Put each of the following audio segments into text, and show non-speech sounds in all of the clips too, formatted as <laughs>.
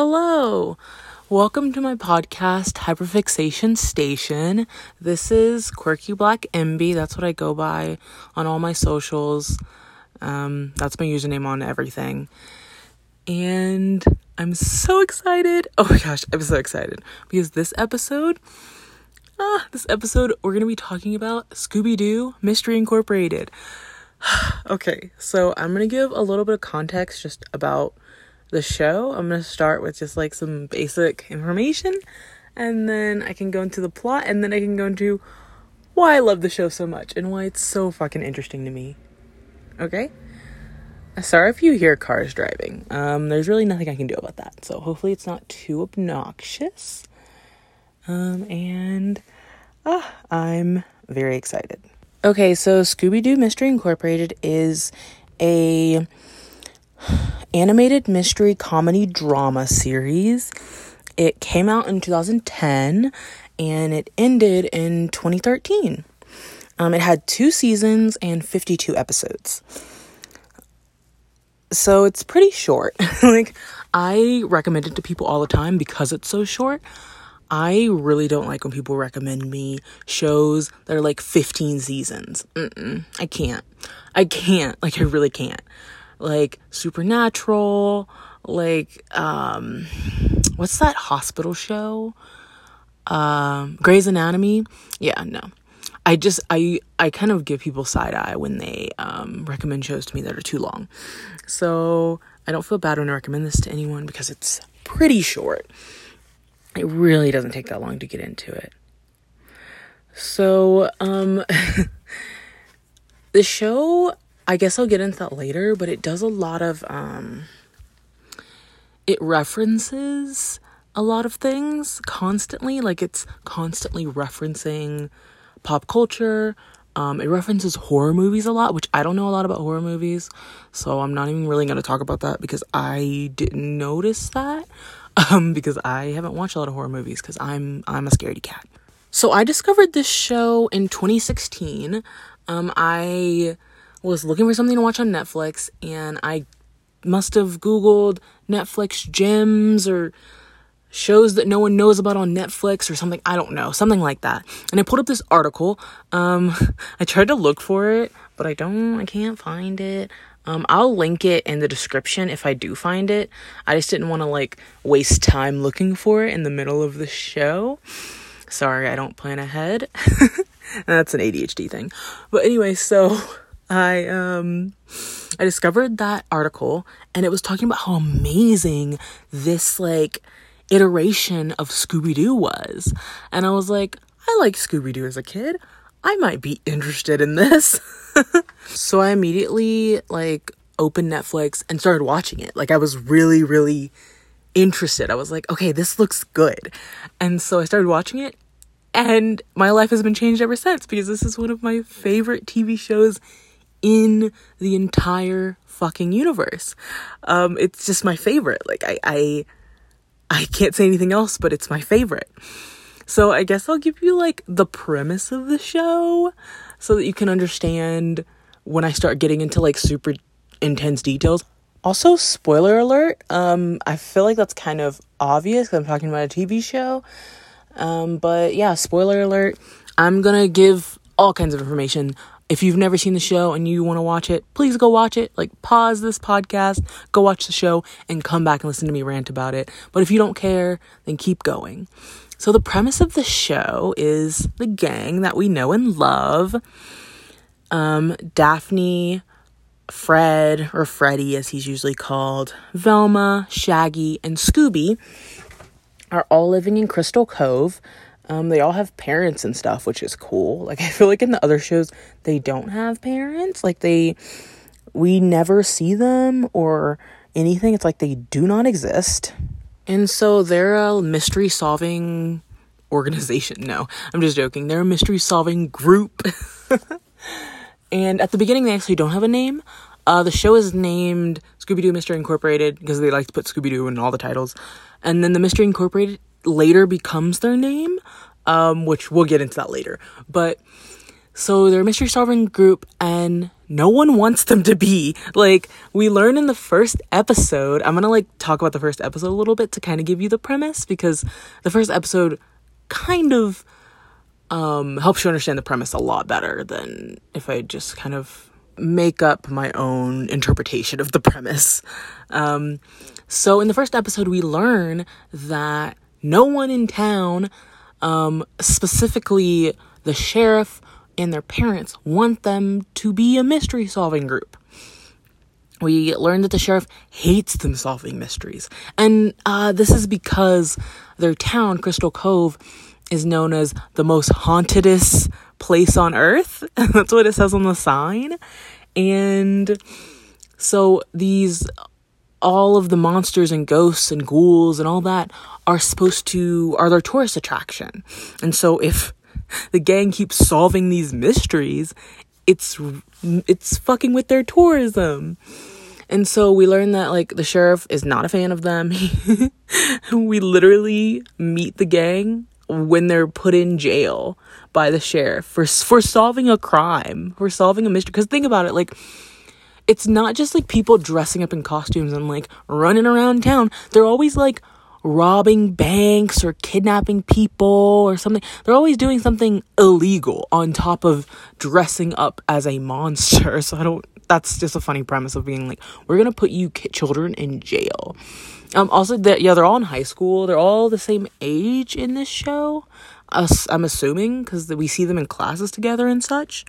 Hello. Welcome to my podcast, Hyperfixation Station. This is Quirky Black Enby. That's what I go by on all my socials. Um, that's my username on everything. And I'm so excited. Oh my gosh, I'm so excited because this episode, ah, this episode, we're going to be talking about Scooby Doo Mystery Incorporated. <sighs> okay, so I'm going to give a little bit of context just about the show. I'm going to start with just like some basic information and then I can go into the plot and then I can go into why I love the show so much and why it's so fucking interesting to me. Okay? Sorry if you hear cars driving. Um, there's really nothing I can do about that. So hopefully it's not too obnoxious. Um, and ah, I'm very excited. Okay, so Scooby Doo Mystery Incorporated is a animated mystery comedy drama series. It came out in 2010 and it ended in 2013. Um, it had two seasons and 52 episodes. So it's pretty short. <laughs> like, I recommend it to people all the time because it's so short. I really don't like when people recommend me shows that are like 15 seasons. Mm-mm, I can't. I can't. Like, I really can't like Supernatural, like um what's that hospital show? Um Grey's Anatomy. Yeah, no. I just I I kind of give people side eye when they um recommend shows to me that are too long. So, I don't feel bad when I recommend this to anyone because it's pretty short. It really doesn't take that long to get into it. So, um <laughs> the show I guess I'll get into that later, but it does a lot of um it references a lot of things constantly, like it's constantly referencing pop culture. Um, it references horror movies a lot, which I don't know a lot about horror movies, so I'm not even really going to talk about that because I didn't notice that. <laughs> Um, because I haven't watched a lot of horror movies because I'm I'm a scaredy cat. So I discovered this show in 2016. Um, I was looking for something to watch on Netflix and I must have Googled Netflix gems or shows that no one knows about on Netflix or something. I don't know, something like that. And I pulled up this article. Um, <laughs> I tried to look for it, but I don't, I can't find it. Um, I'll link it in the description if I do find it. I just didn't want to like waste time looking for it in the middle of the show. Sorry, I don't plan ahead. <laughs> That's an ADHD thing. But anyway, so <laughs> I um I discovered that article and it was talking about how amazing this like iteration of Scooby Doo was. And I was like, I like Scooby Doo as a kid. I might be interested in this. <laughs> so I immediately like opened Netflix and started watching it. Like I was really really interested. I was like, okay, this looks good. And so I started watching it and my life has been changed ever since because this is one of my favorite TV shows in the entire fucking universe. Um, it's just my favorite. Like I, I, I can't say anything else, but it's my favorite. So I guess I'll give you like the premise of the show so that you can understand when I start getting into like super intense details. Also, spoiler alert, um, I feel like that's kind of obvious because I'm talking about a TV show. Um, but yeah, spoiler alert, I'm gonna give all kinds of information if you've never seen the show and you want to watch it, please go watch it. Like, pause this podcast, go watch the show, and come back and listen to me rant about it. But if you don't care, then keep going. So, the premise of the show is the gang that we know and love um, Daphne, Fred, or Freddy as he's usually called, Velma, Shaggy, and Scooby are all living in Crystal Cove um, they all have parents and stuff, which is cool. Like I feel like in the other shows they don't have parents. Like they we never see them or anything. It's like they do not exist. And so they're a mystery solving organization. No, I'm just joking. They're a mystery solving group. <laughs> and at the beginning they actually don't have a name. Uh, the show is named Scooby Doo Mystery Incorporated because they like to put Scooby Doo in all the titles. And then the Mystery Incorporated later becomes their name, um, which we'll get into that later. But so they're a mystery solving group, and no one wants them to be. Like, we learn in the first episode, I'm gonna like talk about the first episode a little bit to kind of give you the premise because the first episode kind of um, helps you understand the premise a lot better than if I just kind of make up my own interpretation of the premise. Um, so, in the first episode, we learn that no one in town, um, specifically the sheriff and their parents, want them to be a mystery solving group. We learn that the sheriff hates them solving mysteries. And uh, this is because their town, Crystal Cove, is known as the most hauntedest place on earth. <laughs> That's what it says on the sign. And so these all of the monsters and ghosts and ghouls and all that are supposed to are their tourist attraction. And so if <laughs> the gang keeps solving these mysteries, it's it's fucking with their tourism. And so we learn that like the sheriff is not a fan of them. <laughs> we literally meet the gang when they're put in jail by the sheriff for for solving a crime, for solving a mystery. Because think about it, like it's not just like people dressing up in costumes and like running around town. They're always like robbing banks or kidnapping people or something. They're always doing something illegal on top of dressing up as a monster. <laughs> So I don't. That's just a funny premise of being like, we're gonna put you children in jail. Um, also, yeah, they're all in high school. They're all the same age in this show. Us, I'm assuming because we see them in classes together and such.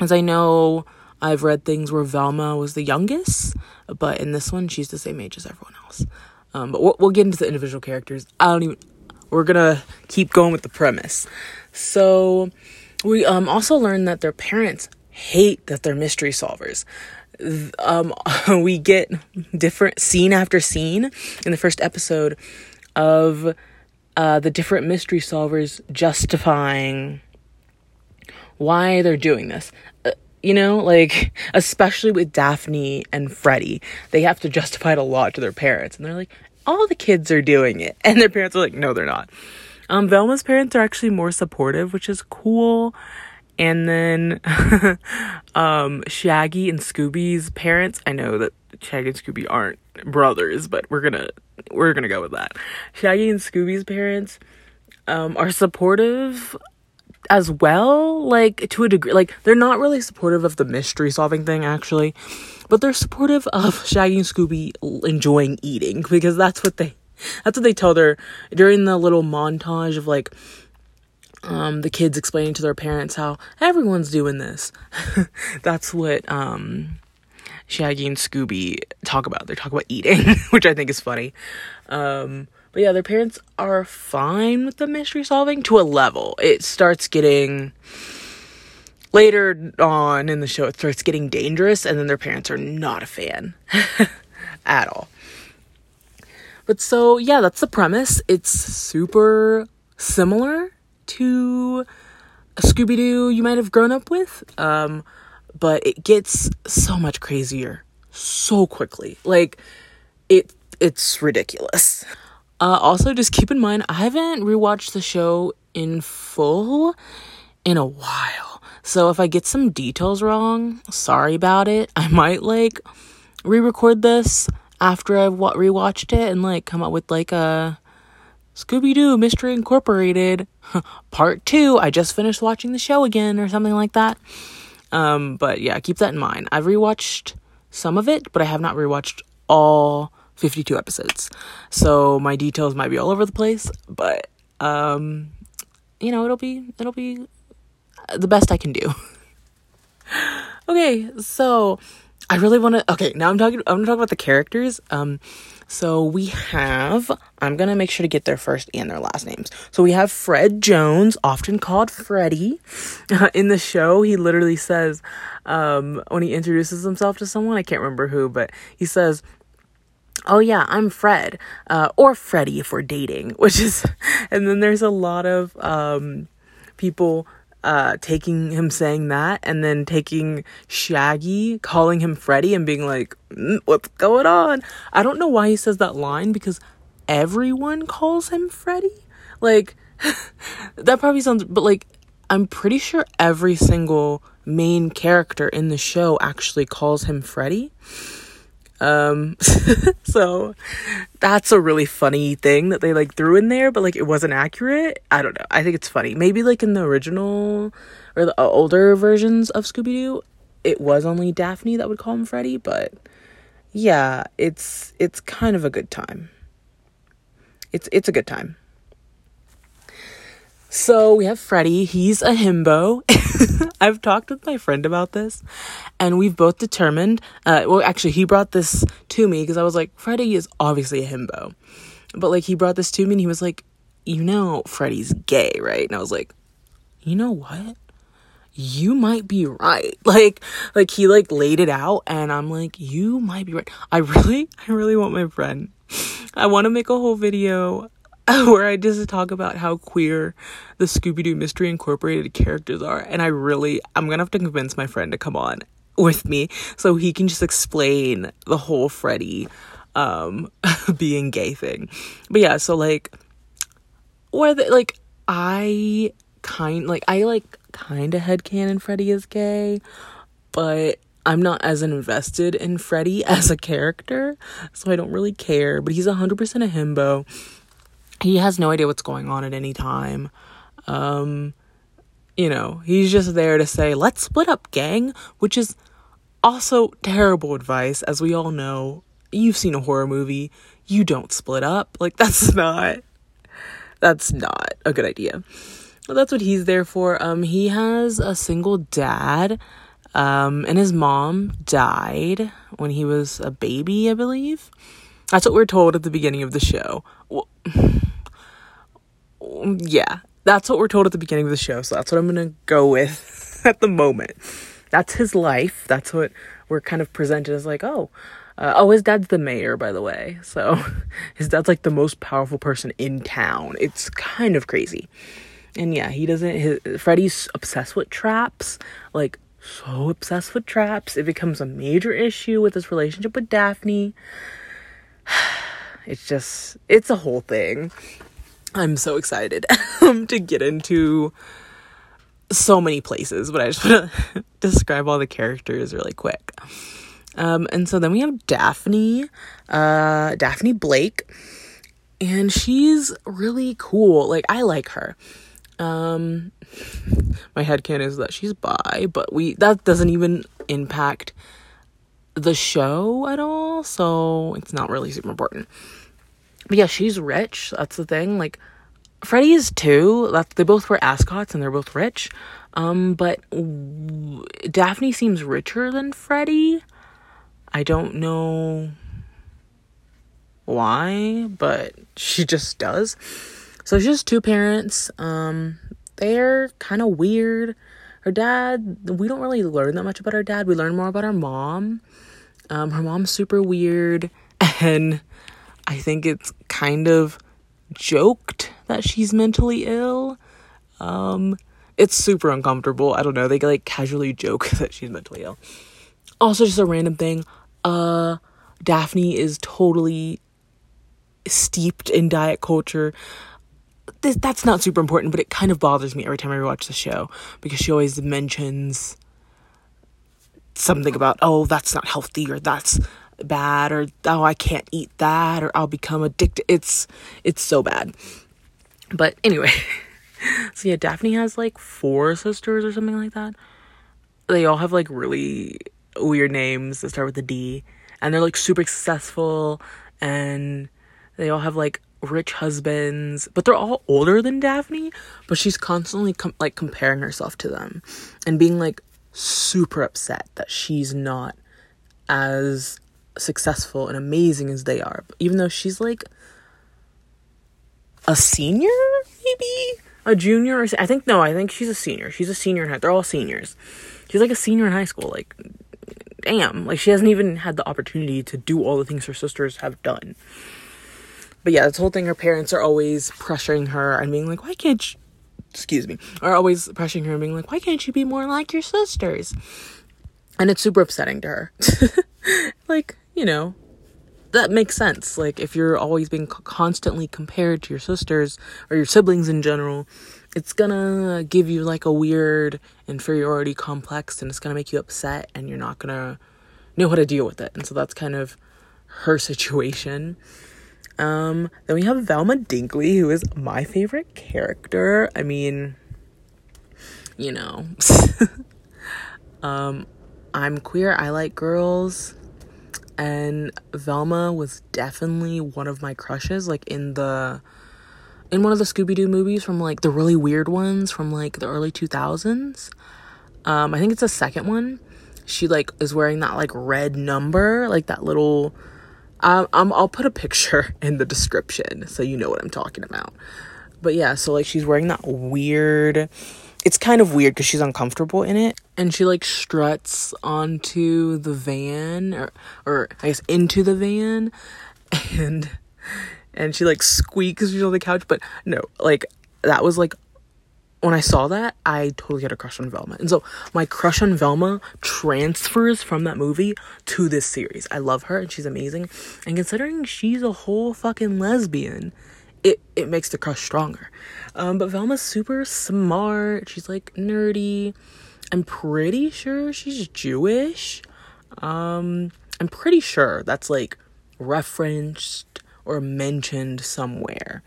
As I know, I've read things where Velma was the youngest, but in this one, she's the same age as everyone else. Um, but we'll, we'll get into the individual characters. I don't even. We're gonna keep going with the premise. So, we um also learn that their parents hate that they're mystery solvers um, <laughs> we get different scene after scene in the first episode of uh, the different mystery solvers justifying why they're doing this. Uh, you know, like, especially with Daphne and Freddie, they have to justify it a lot to their parents. And they're like, all the kids are doing it. <laughs> And their parents are like, no, they're not. Um, Velma's parents are actually more supportive, which is cool and then <laughs> um, Shaggy and Scooby's parents. I know that Shaggy and Scooby aren't brothers, but we're gonna we're gonna go with that. Shaggy and Scooby's parents um, are supportive as well, like to a degree. Like they're not really supportive of the mystery solving thing, actually, but they're supportive of Shaggy and Scooby enjoying eating because that's what they that's what they tell their during the little montage of like um, the kids explaining to their parents how everyone's doing this. <laughs> That's what um, Shaggy and Scooby talk about. They talk about eating, <laughs> which I think is funny. Um, but yeah, their parents are fine with the mystery solving to a level. It starts getting later on in the show, it starts getting dangerous, and then their parents are not a fan <laughs> at all. But so, yeah, that's the premise. It's super similar to a Scooby Doo you might have grown up with. Um, but it gets so much crazier so quickly. Like it it's ridiculous. Uh, also, just keep in mind, I haven't rewatched the show in full in a while. So if I get some details wrong, sorry about it. I might like re-record this after I've wa- rewatched it and like come up with like a Scooby Doo Mystery Incorporated <laughs> Part 2. I just finished watching the show again or something like that. Um, but yeah, keep that in mind. I've rewatched some of it, but I have not rewatched all 52 episodes. So my details might be all over the place, but um, you know, it'll be it'll be the best I can do. <laughs> okay, so I really want to Okay, now I'm talking I'm going to talk about the characters. Um so we have, I'm going to make sure to get their first and their last names. So we have Fred Jones, often called Freddy. <laughs> In the show, he literally says, um, when he introduces himself to someone, I can't remember who, but he says, Oh yeah, I'm Fred, uh, or Freddy if we're dating, <laughs> which is, and then there's a lot of um, people uh, taking him saying that and then taking Shaggy, calling him Freddy, and being like, mm, what's going on? I don't know why he says that line because everyone calls him Freddy. Like, <laughs> that probably sounds, but like, I'm pretty sure every single main character in the show actually calls him Freddy. Um, <laughs> so that's a really funny thing that they like threw in there, but like it wasn't accurate. I don't know. I think it's funny. Maybe like in the original or the uh, older versions of Scooby Doo, it was only Daphne that would call him Freddy, but yeah, it's it's kind of a good time. It's it's a good time. So we have Freddie. He's a himbo. <laughs> I've talked with my friend about this, and we've both determined. Uh, well, actually, he brought this to me because I was like, Freddie is obviously a himbo, but like he brought this to me and he was like, you know, Freddie's gay, right? And I was like, you know what? You might be right. <laughs> Like, like he like laid it out, and I'm like, you might be right. I really, <laughs> I really want my friend. I want to make a whole video <laughs> where I just talk about how queer the Scooby Doo Mystery Incorporated characters are. And I really, I'm gonna have to convince my friend to come on with me so he can just explain the whole Freddy um, <laughs> being gay thing. But yeah, so like, whether like I kind like I like kind of headcanon Freddy is gay, but I'm not as invested in Freddy <laughs> as a character, so I don't really care. But he's 100% a himbo he has no idea what's going on at any time. Um, you know, he's just there to say, let's split up, gang, which is also terrible advice. As we all know, you've seen a horror movie, you don't split up. <laughs> Like, that's not, that's not a good idea. Well, that's what he's there for. Um, he has a single dad, um, and his mom died when he was a baby, I believe. That's what we're told at the beginning of the show. Well, yeah, that's what we're told at the beginning of the show. So that's what I'm going to go with <laughs> at the moment. That's his life. That's what we're kind of presented as like, oh, uh, oh, his dad's the mayor, by the way. So <laughs> his dad's like the most powerful person in town. It's kind of crazy. And yeah, he doesn't, his, Freddy's obsessed with traps. Like, so obsessed with traps. It becomes a major issue with his relationship with Daphne. <sighs> It's just, it's a whole thing. I'm so excited <laughs> um, to get into so many places, but I just <laughs> want to describe all the characters really quick. Um, and so then we have Daphne, uh, Daphne Blake, and she's really cool. Like I like her. Um, <sighs> my headcanon is that she's bi, but we that doesn't even impact the show at all, so it's not really super important. But yeah, she's rich. That's the thing. Like Freddie is too. That they both wear ascots and they're both rich. Um, but w- Daphne seems richer than Freddie. I don't know why, but she just does. So she has two parents. Um, they're kind of weird. Her dad, we don't really learn that much about her dad. We learn more about her mom. Um, her mom's super weird, <laughs> and I think it's kind of joked that she's mentally ill. Um, it's super uncomfortable. I don't know. They like casually <laughs> joke that she's mentally ill. Also, just a random thing. Uh, Daphne is totally steeped in diet culture. This, that's not super important, but it kind of bothers me every time I watch the show because she always mentions something about, oh, that's not healthy or that's bad or oh I can't eat that or I'll become addicted. It's it's so bad. But anyway, <laughs> so yeah, Daphne has like four sisters or something like that. They all have like really weird names that start with a D and they're like super successful and they all have like rich husbands, but they're all older than Daphne, but she's constantly com- like comparing herself to them and being like super upset that she's not as successful and amazing as they are. Even though she's like a senior, maybe a junior. Or, I think no, I think she's a senior. She's a senior in high. They're all seniors. She's like a senior in high school. Like, damn, like she hasn't even had the opportunity to do all the things her sisters have done. But yeah, this whole thing, her parents are always pressuring her and being like, "Why can't you?" Excuse me, are always pressuring her and being like, "Why can't you be more like your sisters?" And it's super upsetting to her. <laughs> like, you know, that makes sense. Like, if you're always being constantly compared to your sisters or your siblings in general, it's gonna give you like a weird inferiority complex and it's gonna make you upset and you're not gonna know how to deal with it. And so that's kind of her situation. Um, then we have Velma Dinkley, who is my favorite character. I mean, you know, <laughs> um, I'm queer, I like girls, and Velma was definitely one of my crushes, like in the in one of the Scooby Doo movies from like the really weird ones from like the early 2000s. Um, I think it's the second one. She like is wearing that like red number, like that little. Um, um, I'll put a picture <laughs> in the description so you know what I'm talking about. But yeah, so like she's wearing that weird. It's kind of weird because she's uncomfortable in it, and she like struts onto the van, or or I guess into the van, <laughs> and and she like squeaks she's on the couch. But no, like that was like when I saw that, I totally had a crush on Velma. And so my crush on Velma transfers from that movie to this series. I love her and she's amazing. And considering she's a whole fucking lesbian, it, it makes the crush stronger. Um, but Velma's super smart. She's like nerdy. I'm pretty sure she's Jewish. Um, I'm pretty sure that's like referenced or mentioned somewhere.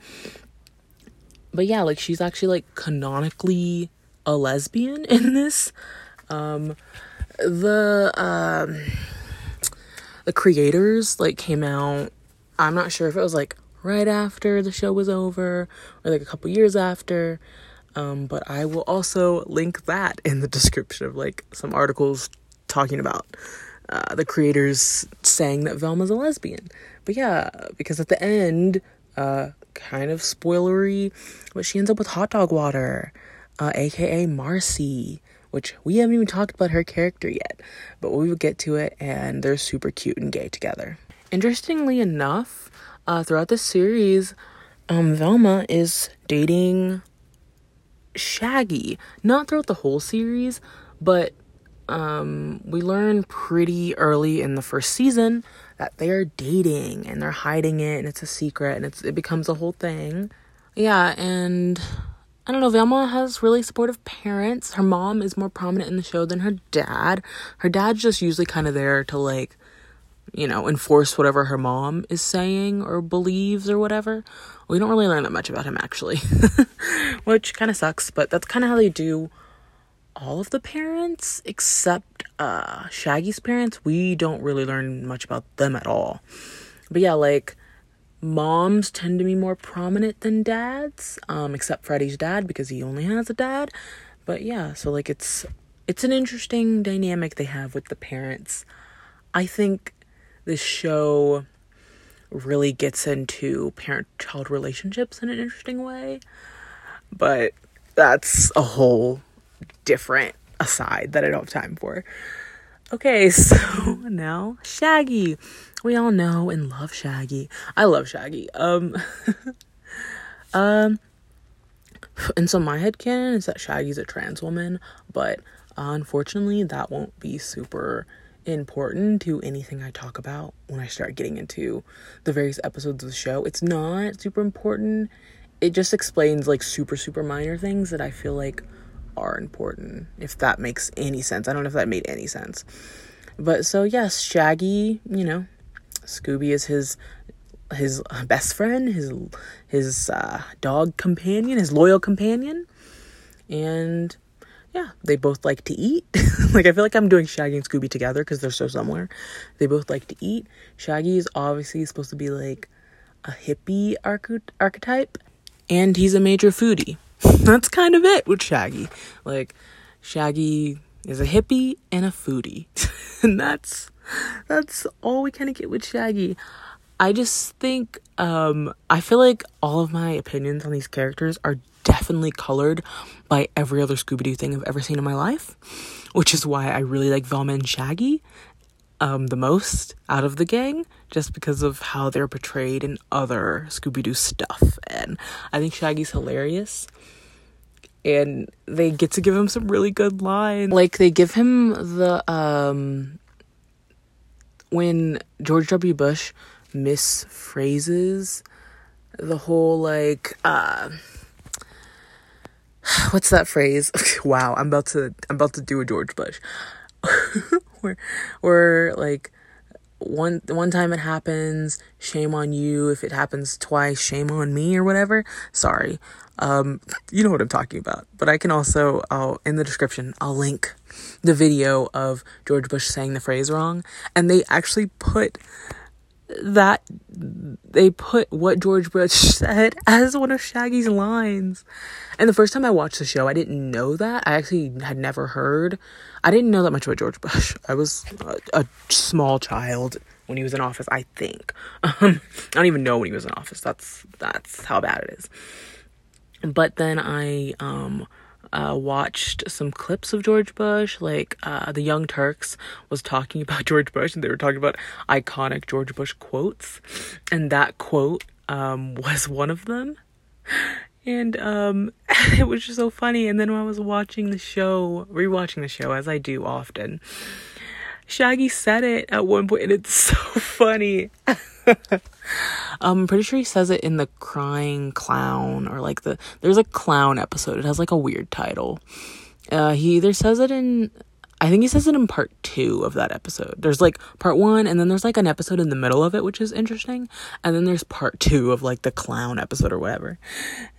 But yeah, like she's actually like canonically a lesbian in this. Um the um the creators like came out I'm not sure if it was like right after the show was over or like a couple years after. Um, but I will also link that in the description of like some articles talking about uh, the creators saying that Velma's a lesbian. But yeah, because at the end, uh, kind of spoilery, but she ends up with hot dog water, uh, aka Marcy, which we haven't even talked about her character yet, but we will get to it, and they're super cute and gay together. Interestingly enough, uh, throughout the series, um, Velma is dating Shaggy. Not throughout the whole series, but um, we learn pretty early in the first season that they are dating and they're hiding it and it's a secret and it's it becomes a whole thing. Yeah, and I don't know, Velma has really supportive parents. Her mom is more prominent in the show than her dad. Her dad's just usually kind of there to like, you know, enforce whatever her mom is saying or believes or whatever. We don't really learn that much about him actually, <laughs> which kind of sucks, but that's kind of how they do all of the parents except uh Shaggy's parents. We don't really learn much about them at all. But yeah, like moms tend to be more prominent than dads, um except Freddy's dad because he only has a dad. But yeah, so like it's it's an interesting dynamic they have with the parents. I think this show really gets into parent child relationships in an interesting way. But that's a whole different aside that I don't have time for. Okay, <laughs> so now Shaggy. We all know and love Shaggy. I love Shaggy. Um <laughs> um and so my head canon is that Shaggy's a trans woman, but unfortunately that won't be super important to anything I talk about when I start getting into the various episodes of the show. It's not super important. It just explains like super super minor things that I feel like are important, if that makes any sense. I don't know if that made any sense. But so yes, Shaggy, you know, Scooby is his his best friend, his his uh, dog companion, his loyal companion, and yeah, they both like to eat. <laughs> like I feel like I'm doing Shaggy and Scooby together because they're so similar. They both like to eat. Shaggy is obviously supposed to be like a hippie arch- archetype, and he's a major foodie. <laughs> that's kind of it with Shaggy. Like, Shaggy is a hippie and a foodie. <laughs> and that's that's all we kind of get with Shaggy. I just think um I feel like all of my opinions on these characters are definitely colored by every other Scooby Doo thing I've ever seen in my life, which is why I really like Velma and Shaggy um, the most out of the gang just because of how they're portrayed in other Scooby Doo stuff. And I think Shaggy's hilarious. And they get to give him some really good lines. Like, they give him the, um, when George W. Bush misphrases the whole, like, uh, <sighs> what's that phrase? <laughs> wow, I'm about to I'm about to do a George Bush. <laughs> where where like one one time it happens, shame on you. If it happens twice, shame on me or whatever. Sorry. Um, you know what I'm talking about. But I can also, I'll in the description, I'll link the video of George Bush saying the phrase wrong, and they actually put that they put what George Bush <laughs> said as one of Shaggy's lines. And the first time I watched the show, I didn't know that. I actually had never heard. I didn't know that much about George Bush. I was a, a small child when he was in office, I think. <laughs> Um, I don't even know when he was in office. That's that's how bad it is. But then I um uh, watched some clips of George Bush. Like uh, the Young Turks was talking <laughs> about George Bush, and they were talking about iconic George Bush quotes, and that quote um, <laughs> was one of them. And um, <laughs> it was just so funny. And then when I was watching the show, rewatching the show as I do often, Shaggy said it at one point, and it's <laughs> so funny. <laughs> I'm pretty sure he says it in the crying clown or like the there's a clown episode. It has like a weird title. Uh, he either says it in I think he says it in part two of that episode. There's like part one, and then there's like an episode in the middle of it, which is interesting. And then there's part two of like the clown episode or whatever.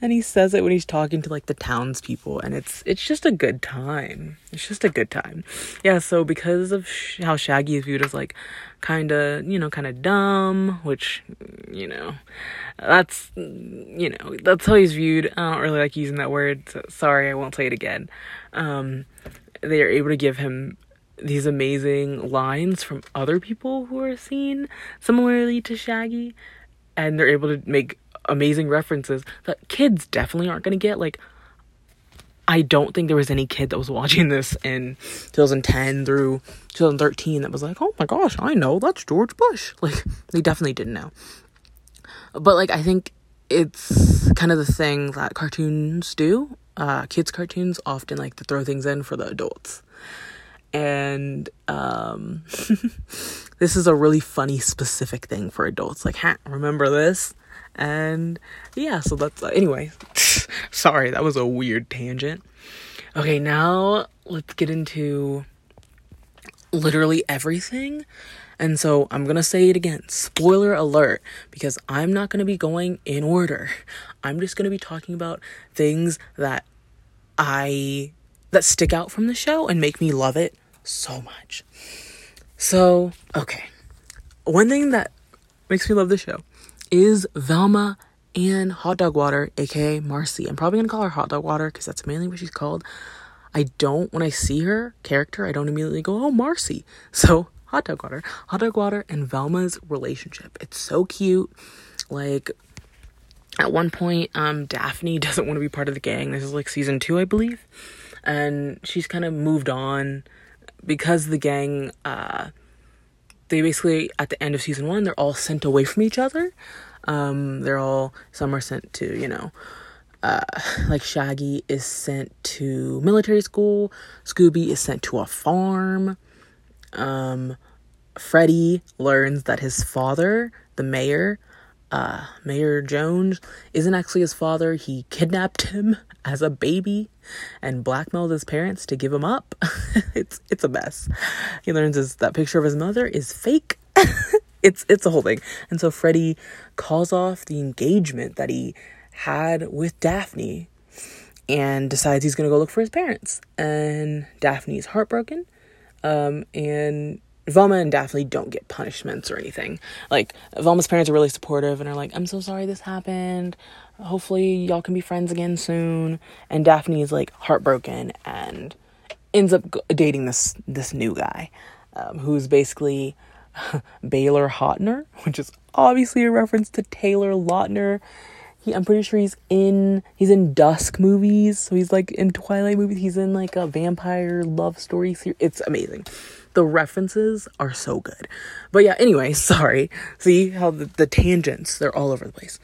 And he says it when he's talking to like the townspeople, and it's it's just a good time. It's just a good time. Yeah. So because of sh- how Shaggy is viewed as like kind of you know kind of dumb, which you know that's you know that's how he's viewed. I don't really like using that word. So sorry, I won't say it again. Um, they are able to give him these amazing lines from other people who are seen similarly to Shaggy, and they're able to make amazing references that kids definitely aren't going to get. Like, I don't think there was any kid that was watching this in 2010 through 2013 that was like, oh my gosh, I know that's George Bush. <laughs> Like, they definitely didn't know. But, like, I think it's kind of the thing that cartoons do uh, kids cartoons often like to throw things in for the adults. And um, <laughs> this is a really funny specific thing for adults. Like ha, remember this? And yeah so that's uh, anyway <laughs> sorry that was a weird tangent. Okay now let's get into literally everything and so I'm going to say it again spoiler alert, because I'm not going to be going in order. I'm just going to be talking about things that I that stick out from the show and make me love it so much. So, okay. One thing that makes me love the show is Velma and Hot Dog Water, aka Marcy. I'm probably gonna call her Hot Dog Water because that's mainly what she's called. I don't, when I see her character, I don't immediately go, oh, Marcy. So, Hot Dog Water. Hot Dog Water and Velma's relationship. It's so cute. Like, at one point, um, Daphne <laughs> doesn't want to be part of the gang. This is like season two, I believe. And she's kind of moved on because the gang, uh, they basically, at the end of season one, they're all sent away from each other. Um, they're all, some are sent to, you know, uh, like Shaggy is sent to military school, Scooby is sent to a farm. Um, Freddie learns that his father, the mayor, uh, Mayor Jones isn't actually his father. He kidnapped him <laughs> as a baby and blackmailed his parents to give him up. <laughs> it's it's a mess. He learns his, that picture of his mother is fake. <laughs> it's it's a whole thing. And so Freddie calls off the engagement that he had with Daphne and decides he's going to go look for his parents. And Daphne's heartbroken. Um, and Velma and Daphne don't get punishments or anything. Like Velma's parents are really supportive and are like, "I'm so sorry this happened. Hopefully y'all can be friends again soon." And Daphne is like heartbroken and ends up dating this this new guy, um, who's basically <laughs> Baylor Hotner, which is obviously a reference to Taylor Lautner. I'm pretty sure he's in he's in Dusk movies, so he's like in Twilight movies. He's in like a vampire love story series. It's amazing the references are so good. But yeah, anyway, <laughs> sorry. See how the, the tangents, they're all over the place.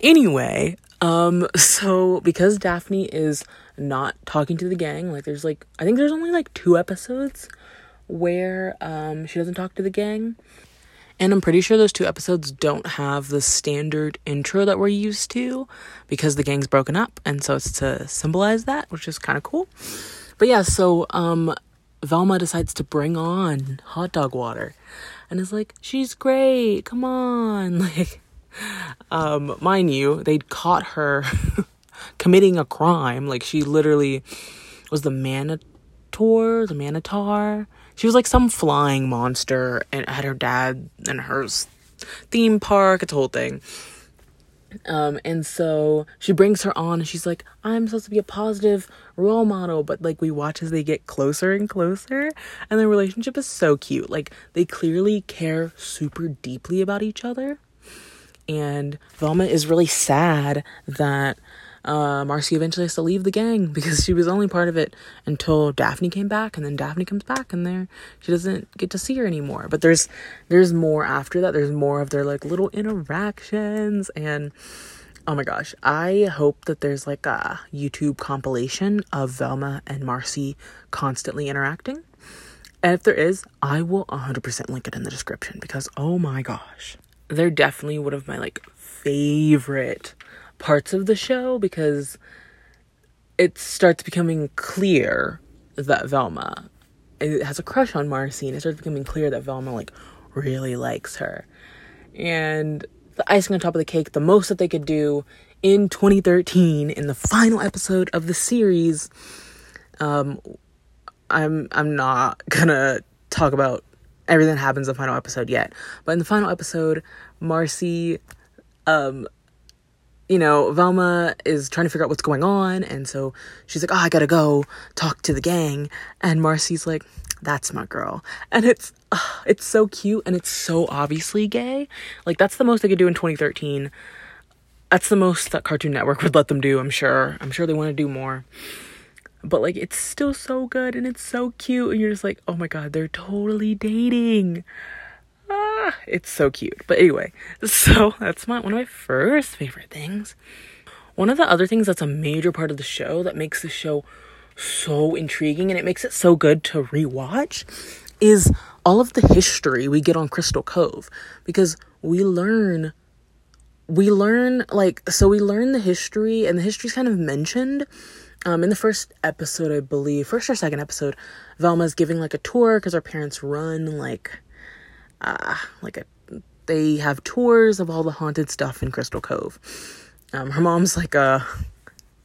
Anyway, um, so because Daphne is not talking to the gang, like there's like I think there's only like two episodes where um she doesn't talk to the gang. And I'm pretty sure those two episodes don't have the standard intro that we're used to because the gang's broken up. And so it's to symbolize that, which is kind of cool. But yeah, so um, Velma decides to bring on hot dog water and is like, she's great, come on. <laughs> Like, um, mind you, they'd caught her <laughs> committing a crime. Like, she literally was the Manator, the Manitar. She was like some flying monster and had her dad and her theme park. It's a whole thing. Um, and so she brings her on and she's like, I'm supposed to be a positive role model. But like we watch as they get closer and closer, and their relationship is so cute. Like they clearly care super deeply about each other. And Velma is really sad that uh, Marcy eventually has to leave the gang <laughs> because she was only part of it until Daphne came back, and then Daphne comes back, and there she doesn't get to see her anymore. But there's there's more after that. There's more of their like little interactions, and oh my gosh, I hope that there's like a YouTube compilation of Velma and Marcy constantly interacting. And if there is, I will 100% link it in the description because oh my gosh, they're definitely one of my like favorite parts of the show because it starts becoming clear that Velma it has a crush on Marcy and it starts becoming clear that Velma like really likes her. And the icing on top of the cake, the most that they could do in 2013 in the final episode of the series um I'm I'm not gonna talk about everything that happens in the final episode yet. But in the final episode, Marcy um you know, Velma is trying to figure out what's going on, and so she's like, "Oh, I gotta go talk to the gang," and Marcy's like, "That's my girl," and it's uh, it's so cute and it's so obviously gay. Like that's the most they could do in 2013. That's the most that Cartoon Network would let them do. I'm sure. I'm sure they want to do more, but like it's still so good and it's so cute, and you're just like, "Oh my god, they're totally dating." Ah, it's so cute. But anyway, so that's my one of my first favorite things. One of the other things that's a major part of the show that makes the show so intriguing and it makes it so good to rewatch is all of the history we get on Crystal Cove because we learn we learn like so we learn the history and the history's kind of mentioned um, in the first episode i believe first or second episode velma's giving like a tour because her parents run like uh, like a they have tours of all the haunted stuff in Crystal Cove. Um, her mom's like a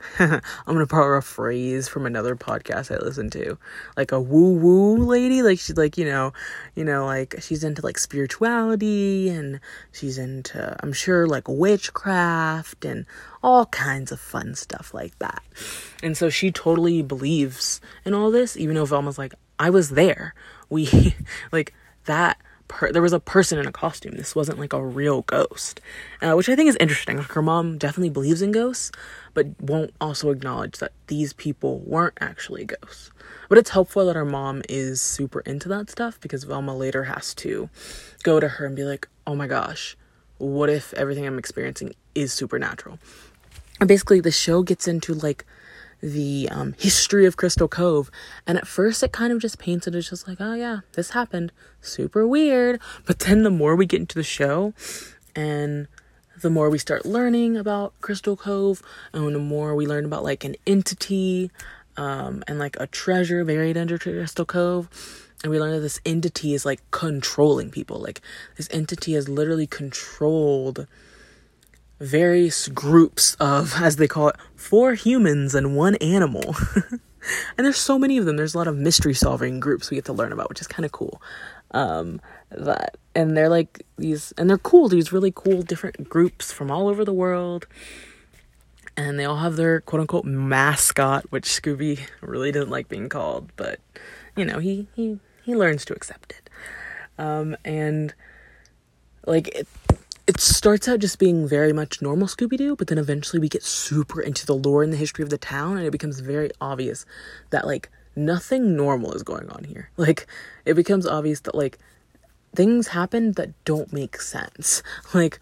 <laughs> I'm gonna borrow a phrase from another podcast I listen to, like a woo woo lady. Like she's like you know, you know, like she's into like spirituality and she's into I'm sure like witchcraft and all kinds of fun stuff like that. And so she totally believes in all this, even though Velma's like I was there. We <laughs> like that per- there was a person in a costume. This wasn't like a real ghost, uh, which I think is interesting. Like her mom definitely believes in ghosts, but won't also acknowledge that these people weren't actually ghosts. But it's helpful that her mom is super into that stuff because Velma later has to go to her and be like, "Oh my gosh, what if everything I'm experiencing is supernatural?" And basically, the show gets into like the um, history of Crystal Cove. And at first, it kind of just paints it as just like, oh, yeah, this happened. Super weird. But then the more we get into the show and the more we start learning about Crystal Cove, and the more we learn about like an entity um, and like a treasure buried under Crystal Cove. And we learn that this entity is like controlling people. Like, this entity has literally controlled various groups of, as they call it, four humans and one animal. <laughs> and there's so many of them. There's a lot of mystery solving groups we get to learn about, which is kind of cool. Um, that and they're like these, and they're cool. These really cool different groups from all over the world, and they all have their quote unquote mascot, which Scooby really doesn't like being called, but you know he he he learns to accept it. Um, and like it, it starts out just being very much normal Scooby Doo, but then eventually we get super into the lore and the history of the town, and it becomes very obvious that like nothing normal is going on here. Like it becomes obvious that like things happen that don't make sense. <laughs> Like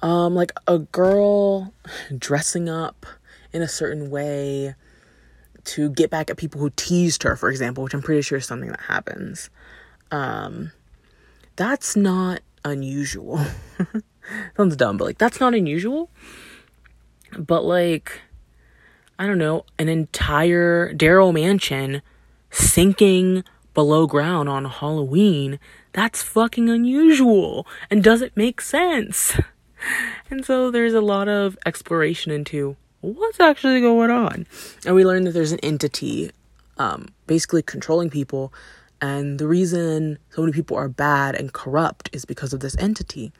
um like a girl dressing up in a certain way to get back at people who teased her, for example, which I'm pretty sure is something that happens. Um that's not unusual. <laughs> Sounds dumb, but like that's not unusual. But like I don't know, an entire Darrow mansion sinking below ground on Halloween, that's fucking unusual and doesn't make sense. <laughs> And so there's a lot of exploration into what's actually going on. And we learn that there's an entity um, basically controlling people. And the reason so many people are bad and corrupt is because of this entity.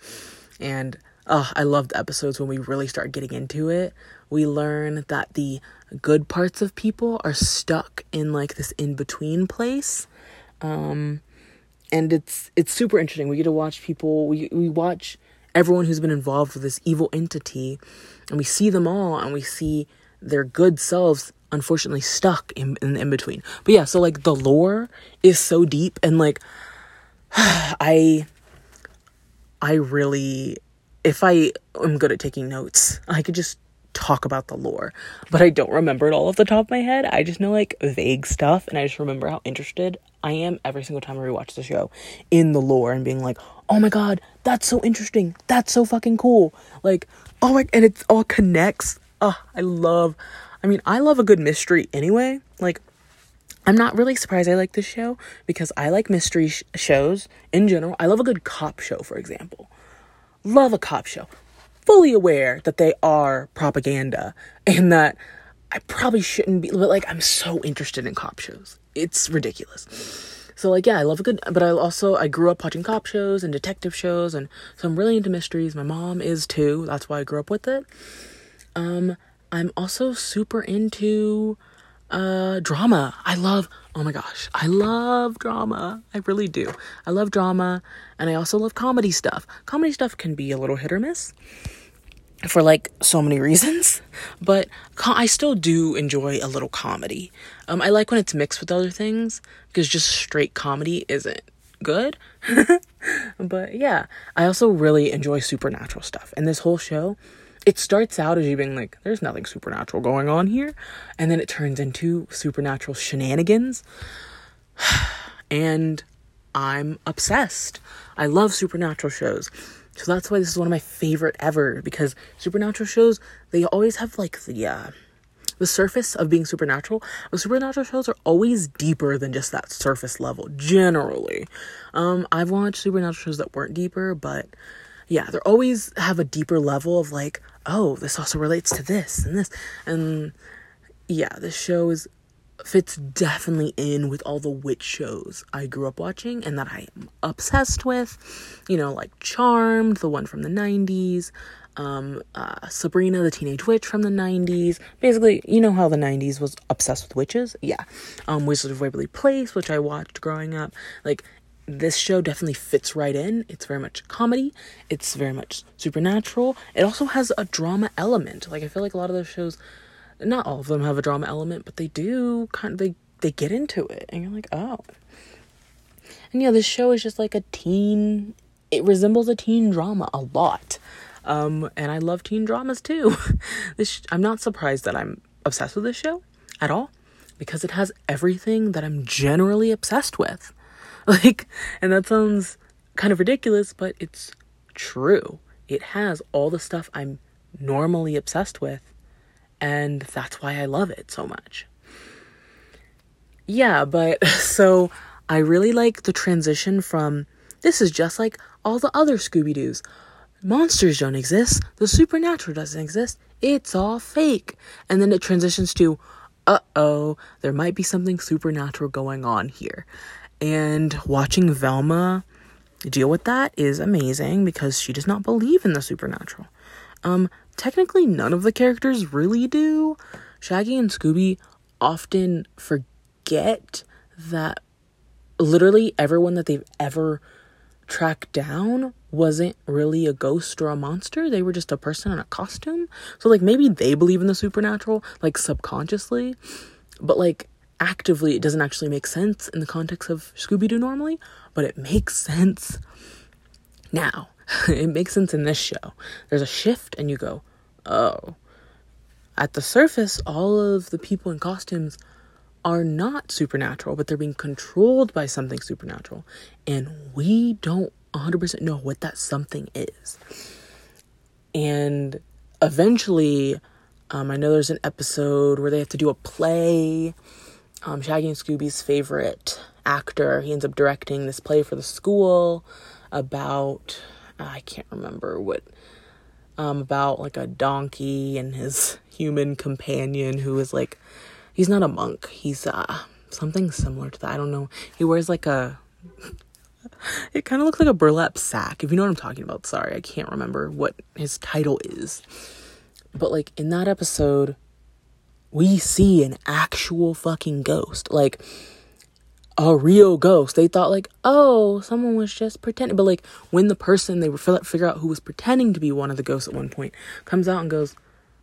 And uh, I love the episodes when we really start getting into it. We learn that the good parts of people are stuck in like this in between place. Um, and it's it's super interesting. We get to watch people. We we watch everyone who's been involved with this evil entity, and we see them all, and we see their good selves unfortunately stuck in in, in between. But yeah, so like the lore is so deep, and like <sighs> I I really if I am good at taking notes, I could just talk about the lore, but I don't remember it all off the top of my head. I just know like vague stuff, and I just remember how interested I am every single time I rewatch the show in the lore and being like, oh my god, that's so interesting. That's so fucking cool. Like, oh my, and it all connects. Oh, I love, I mean, I love a good mystery anyway. Like, I'm not really surprised I like this show because I like mystery sh- shows in general. I love a good cop show, for example. Love a cop show fully aware that they are propaganda and that I probably shouldn't be, but like I'm so interested in cop shows. It's ridiculous. So like yeah, I love a good, but I also I grew up watching cop shows and detective shows, and so I'm really into mysteries. My mom is too. That's why I grew up with it. Um, I'm also super into uh drama. I love oh my gosh, I love drama. I really do. I love drama, and I also love comedy stuff. Comedy stuff can be a little hit or miss for like so many <laughs> reasons, but I still do enjoy a little comedy. Um, I like when it's mixed with other things because just straight comedy isn't good. <laughs> but yeah, I also really enjoy supernatural stuff. And this whole show, it starts out as you being like, there's nothing supernatural going on here. And then it turns into supernatural shenanigans. <sighs> and I'm obsessed. I love supernatural shows. So that's why this is one of my favorite ever because supernatural shows they always have like the uh, the surface of being supernatural. But supernatural shows are always deeper than just that surface level. Generally, um, I've watched supernatural shows that weren't deeper, but yeah, they're always have a deeper level of like, oh, this also relates to this and this, and yeah, this show is fits definitely in with all the witch shows I grew up watching and that I am obsessed with. You know, like Charmed, the one from the 90s, um, uh, Sabrina the Teenage Witch from the 90s. Basically, you know how the 90s was obsessed with witches? Yeah. Um, Wizard of Waverly Place, which I watched growing up. Like, this show definitely fits right in. It's very much comedy. It's very much supernatural. It also has a drama element. Like I feel like a lot of those shows not all of them have a drama element, but they do kind of they they get into it and you're like, "Oh." And yeah, this show is just like a teen it resembles a teen drama a lot. Um and I love teen dramas too. <laughs> this I'm not surprised that I'm obsessed with this show at all because it has everything that I'm generally obsessed with. <laughs> Like and that sounds kind of ridiculous, but it's true. It has all the stuff I'm normally obsessed with and that's why I love it so much. Yeah, but <laughs> so I really like the transition from this is just like all the other Scooby Doo's. Monsters don't exist, the supernatural doesn't exist, it's all fake. And then it transitions to, uh oh, there might be something supernatural going on here. And watching Velma deal with that is amazing because she does not believe in the supernatural. Um, technically none of the characters really do. Shaggy and Scooby often forget that literally everyone that they've ever tracked down wasn't really a ghost or a monster. They were just a person in a costume. So, like, maybe they believe in the supernatural, like, subconsciously, but, like, actively, it doesn't actually make sense in the context of Scooby Doo normally, but it makes sense now. <laughs> it makes sense in this show. There's a shift, and you go, oh. At the surface, all of the people in costumes are not supernatural, but they're being controlled by something supernatural. And we don't 100% know what that something is. And eventually, um, I know there's an episode where they have to do a play. Um, Shaggy and Scooby's favorite actor, he ends up directing this play for the school about, I can't remember what, um, about like a donkey and his human companion who is like, he's not a monk, he's uh, something similar to that. I don't know. He wears like a <laughs> it kind of looks like a burlap sack, if you know what I'm talking about. Sorry, I can't remember what his title is. But like in that episode, we see an actual fucking ghost. Like a real ghost. They thought like, oh, someone was just pretending. But like when the person they were figure out who was pretending to be one of the ghosts at one point comes out and goes,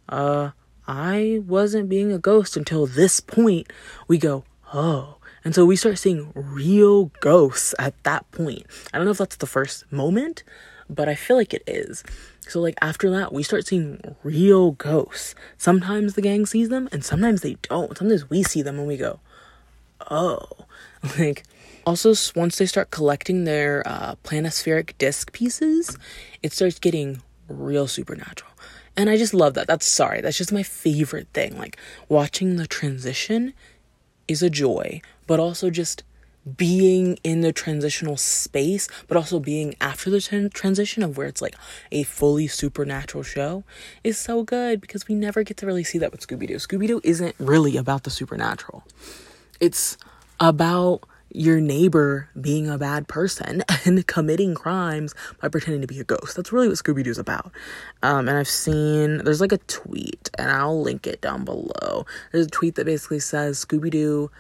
uh, I wasn't being a ghost until this point. We go, oh, and so we start seeing real ghosts at that point. I don't know if that's the first moment, but I feel like it is. So, like, after that, we start seeing real ghosts. Sometimes the gang sees them, and sometimes they don't. Sometimes we see them and we go, oh. <laughs> Like, also, once they start collecting their uh, planispheric disc pieces, it starts getting real supernatural. And I just love that. That's sorry, that's just my favorite thing. Like, watching the transition is a joy, but also just being in the transitional space, but also being after the t- transition of where it's like a fully supernatural show is so good because we never get to really see that with Scooby Doo. Scooby Doo isn't really about the supernatural, it's about your neighbor being a bad person <laughs> and committing crimes by pretending to be a ghost. That's really what Scooby Doo's about. Um, and I've seen, there's like a tweet, and I'll link it down below. There's a tweet that basically says Scooby Doo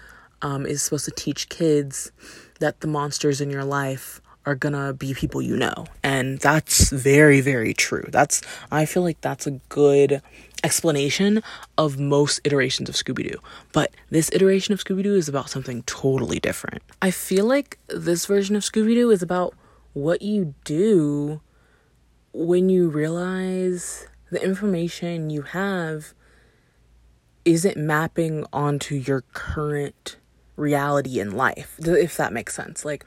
um, is supposed to teach kids that the monsters in your life are gonna be people you know. And that's very, very true. That's, I feel like that's a good explanation of most iterations of Scooby Doo. But this iteration of Scooby Doo is about something totally different. I feel like this version of Scooby Doo is about what you do when you realize the information you have isn't mapping onto your current reality in life, if that makes sense. Like,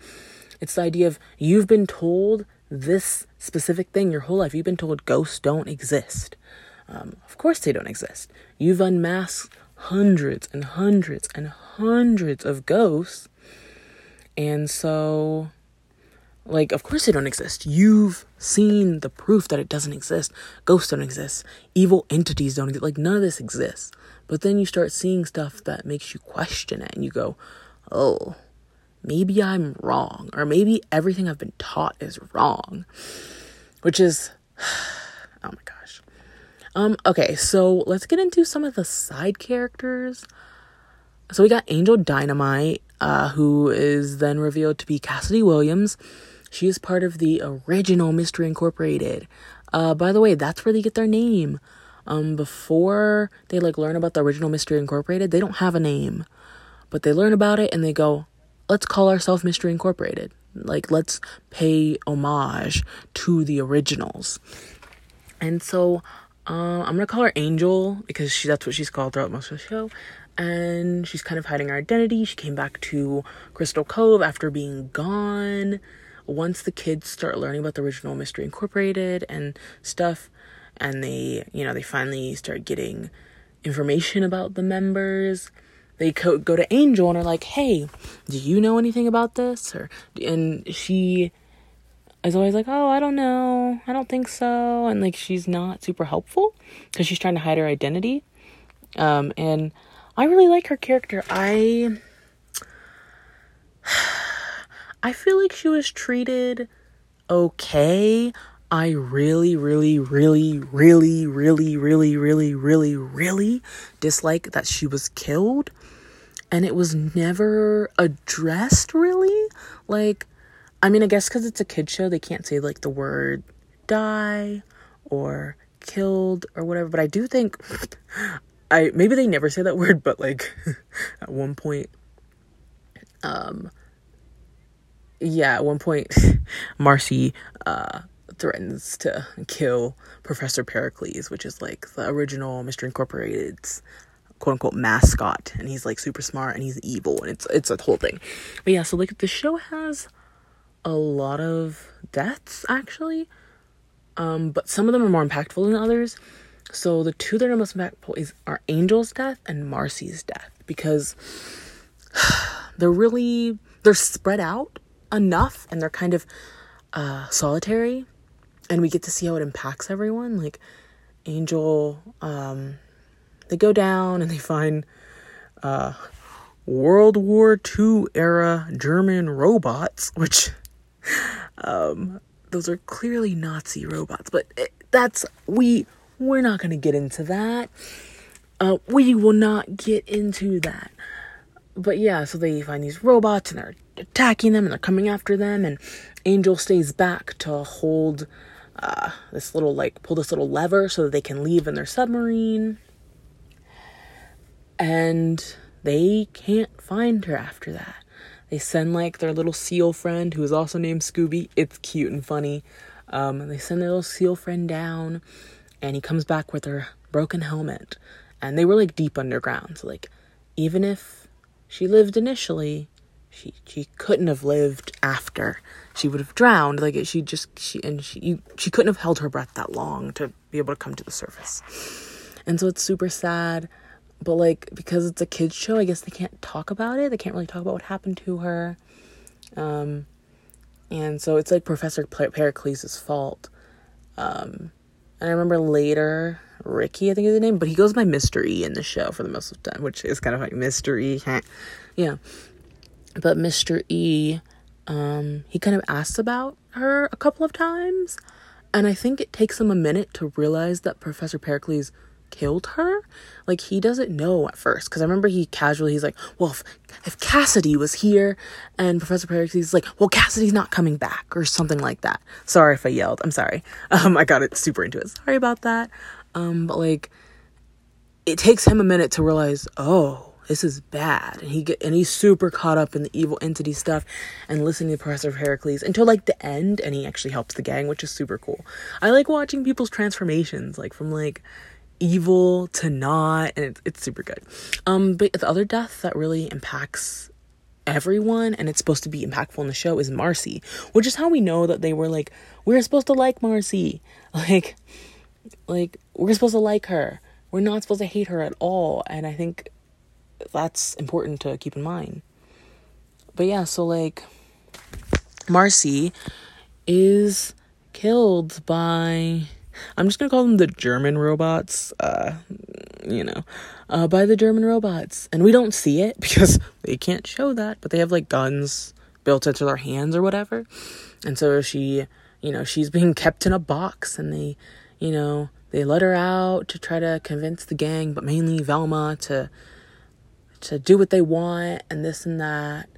it's the idea of you've been told this specific thing your whole life. You've been told ghosts don't exist. Um, of course, they don't exist. You've unmasked hundreds and hundreds and hundreds of ghosts. And so, like, of course, they don't exist. You've seen the proof that it doesn't exist. Ghosts don't exist. Evil entities don't exist. Like, none of this exists. But then you start seeing stuff that makes you question it and you go, oh, maybe I'm wrong, or maybe everything I've been taught is wrong, which is, <sighs> oh my gosh. Um, okay, so let's get into some of the side characters. So we got Angel Dynamite, uh, who is then revealed to be Cassidy Williams. She is part of the original Mystery Incorporated. Uh, by the way, that's where they get their name. Um, before they like learn about the original Mystery Incorporated, they don't have a name, but they learn about it and they go, let's call ourselves Mystery Incorporated. Like, let's pay homage to the originals. And so, uh, I'm gonna call her Angel because she, that's what she's called throughout most of the show. And she's kind of hiding her identity. She came back to Crystal Cove after being gone. Once the kids start learning about the original Mystery Incorporated and stuff, and they, you know, they finally start getting information about the members they co- go to Angel and are like, "Hey, do you know anything about this?" Or and she is always like, "Oh, I don't know. I don't think so." And like she's not super helpful because she's trying to hide her identity. Um, and I really like her character. I <sighs> I feel like she was treated okay. I really, really, really, really, really, really, really, really, really dislike that she was killed and it was never addressed really. Like, I mean, I guess because it's a kid show, they can't say like the word die or killed or whatever. But I do think <laughs> I maybe they never say that <laughs> word, but like <laughs> at one point, um, yeah, at one point, Marcy uh threatens to kill Professor Pericles, which is like the original Mystery Incorporated's quote unquote mascot and he's like super smart and he's evil and it's it's a whole thing. But yeah, so like the show has a lot of deaths actually. Um, but some of them are more impactful than others. So the two that are most impactful is are Angel's death and Marcy's death because <sighs> they're really they're spread out enough and they're kind of uh, solitary and we get to see how it impacts everyone like angel um, they go down and they find uh, world war ii era german robots which um, those are clearly nazi robots but it, that's we we're not going to get into that. Uh, we will not get into that. But yeah, so they find these robots and they're attacking them and they're coming after them, and Angel stays back to hold uh, this little like pull this little lever so that they can leave in their submarine. And they can't find her after that. They send like their little seal friend who is also named Scooby. It's cute and funny. Um, they send their little seal friend down, and he comes back with her broken helmet. And they were like deep underground, so like even if she lived initially, she she couldn't have lived after. She would have drowned. Like she just she and she you, she couldn't have held her breath that long to be able to come to the surface. And so it's super sad. But like because it's a kids show, I guess they can't talk about it. They can't really talk about what happened to her. Um and so it's like Professor Pericles' fault. Um and I remember later Ricky, I think is the name, but he goes by. E in the show for the most of the time, which is kind of like. E. yeah. But Mr. E, um, he kind of asks about her a couple of times, and I think it takes him a minute to realize that Professor Pericles killed her. Like he doesn't know at first because I remember he casually he's like, "Well, if, if Cassidy was here," and Professor Pericles is like, "Well, Cassidy's not coming back," or something like that. Sorry if I yelled. I'm sorry. <laughs> Um, I got it super into it. Sorry about that. Um, but like, it takes him a minute to realize, oh, this is bad, and he get and he's super caught up in the evil entity stuff, and listening to Professor Pericles until like the end, and he actually helps the gang, which is super cool. I like watching people's transformations, like from like evil to not, and it's it's super good. Um, but the other death that really impacts everyone and it's supposed to be impactful in the show is Marcy, which is how we know that they were like, we're supposed to like Marcy. <laughs> Like like we're supposed to like her. We're not supposed to hate her at all. And I think that's important to keep in mind. But yeah, so like Marcy is killed by I'm just gonna call them the German robots. Uh, you know, uh, by the German robots, and we don't see it <laughs> because they can't show that, but they have like guns built into their hands or whatever, and so she, you know, she's being kept in a box, and they, you know, they let her out to try to convince the gang, but mainly Velma to to do what they want and this and that.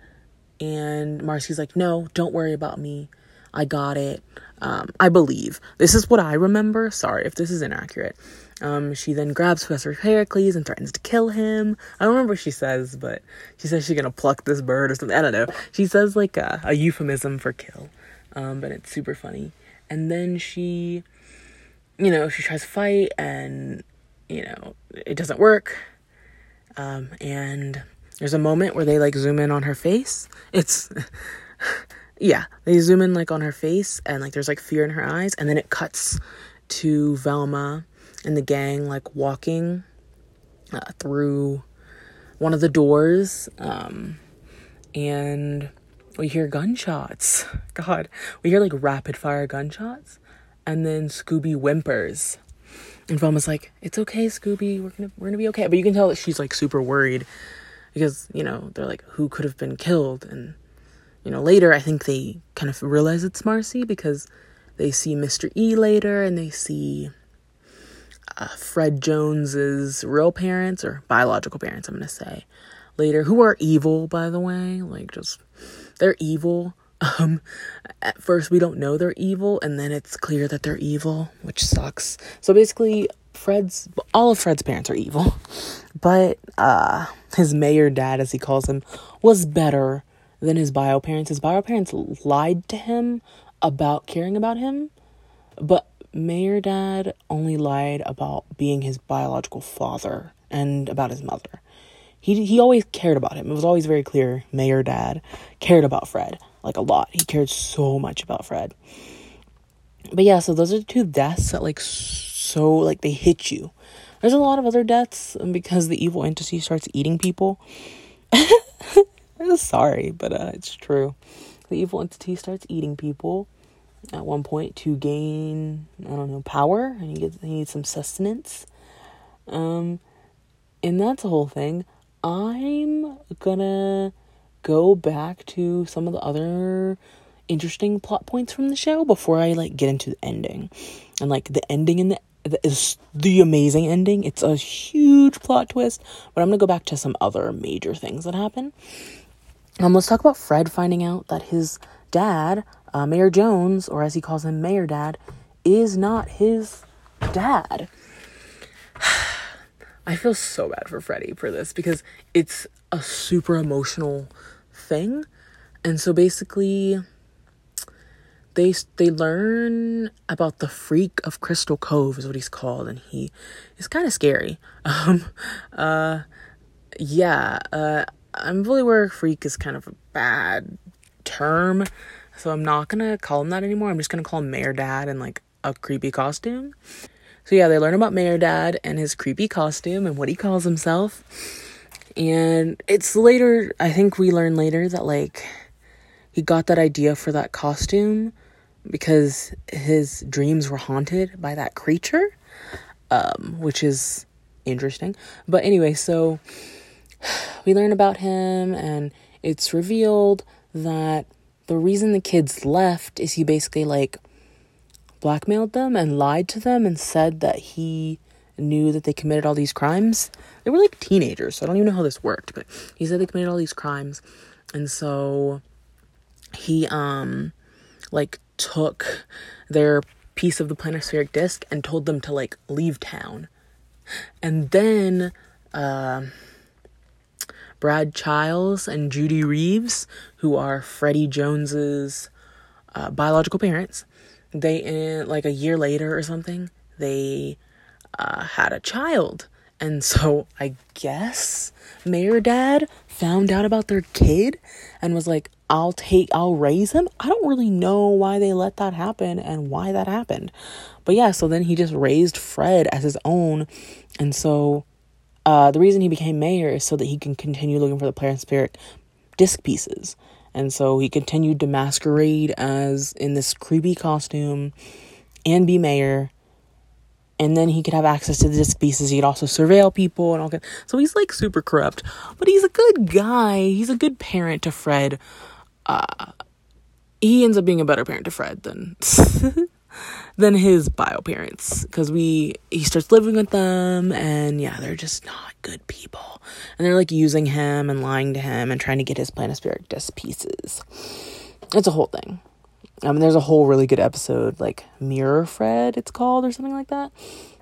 And Marcy's like, "No, don't worry about me. I got it. Um, I believe. This is what I remember. Sorry if this is inaccurate." Um, she then grabs Professor Pericles and threatens to kill him. I don't remember what she says, but she says she's gonna pluck this bird or something. I don't know. She says like a, a euphemism for kill, um, but it's super funny. And then she you know, she tries to fight and, you know, it doesn't work. Um, and there's a moment where they like zoom in on her face. It's, <laughs> yeah, they zoom in like on her face and like there's like fear in her eyes. And then it cuts to Velma and the gang like walking uh, through one of the doors. Um, and we hear gunshots. <laughs> God, we hear like rapid fire gunshots and then Scooby whimpers. And Velma's like, "It's okay, Scooby. We're gonna we're gonna be okay." But you can tell that she's like super worried because you know they're like, "Who could have been killed?" And you know later, I think they kind of realize it's Marcy because they see Mr. E later and they see uh, Fred Jones's real parents or biological parents. I'm gonna say later, who are evil, by the way. Like just they're evil um, at first we don't know they're evil, and then it's clear that they're evil, which sucks. So basically, Fred's all of Fred's parents are evil, but uh, his mayor dad, as he calls him, was better than his bio parents. His bio parents lied to him about caring about him, but mayor dad only lied about being his biological father and about his mother. He he always cared about him. It was always very clear. Mayor dad cared about Fred like a lot. He cared so much about Fred. But yeah, so those are the two deaths that like so like they hit you. There's a lot of other deaths because the evil entity starts eating people. I'm <laughs> sorry, but uh, it's true. The evil entity starts eating people at one point to gain I don't know power, and he gets he needs some sustenance. Um, and that's the whole thing. I'm gonna go back to some of the other interesting plot points from the show before I like get into the ending. And like the ending in the, the is the amazing ending. It's a huge plot twist, but I'm going to go back to some other major things that happen. Um let's talk about Fred finding out that his dad, uh, Mayor Jones, or as he calls him Mayor Dad, is not his dad. <sighs> I feel so bad for Freddie for this because it's a super emotional thing. And so basically they they learn about the freak of Crystal Cove is what he's called and he is kind of scary. <laughs> Um uh yeah, uh I'm fully aware freak is kind of a bad term. So I'm not to call him that anymore. I'm just to call him Mayor Dad in like a creepy costume. So yeah, they learn about Mayor Dad and his creepy costume and what he calls himself. And it's later, I think we learn later that like he got that idea for that costume because his dreams were haunted by that creature, um, which is interesting. But anyway, so <sighs> we learn about him, and it's revealed that the reason the kids left is he basically like blackmailed them and lied to them and said that he knew that they committed all these crimes. They were like teenagers, so I don't even know how this worked, but he said they committed all these crimes. And so he um like took their piece of the planispheric disc and told them to like leave town. And then uh, Brad Childs and Judy Reeves, who are Freddie Jones's uh, biological parents, they in like a year later or something, they uh, had a child. And so I guess Mayor Dad found out about their kid and was like, I'll take, I'll raise him. I don't really know why they let that happen and why that happened. But yeah, so then he just raised Fred as his own. And so uh, the reason he became mayor is so that he can continue looking for the planispheric disc pieces. And so he continued to masquerade as in this creepy costume and be mayor and then he could have access to the disc pieces. He could also surveil people and all that. So he's like super corrupt, but he's a good guy. He's a good parent to Fred. Uh, he ends up being a better parent to Fred than <laughs> than his bio parents because we he starts living with them and yeah they're just not good people and they're like using him and lying to him and trying to get his planispheric disc pieces. It's a whole thing. I mean, there's a whole really good episode, like Mirror Fred, it's called, or something like that,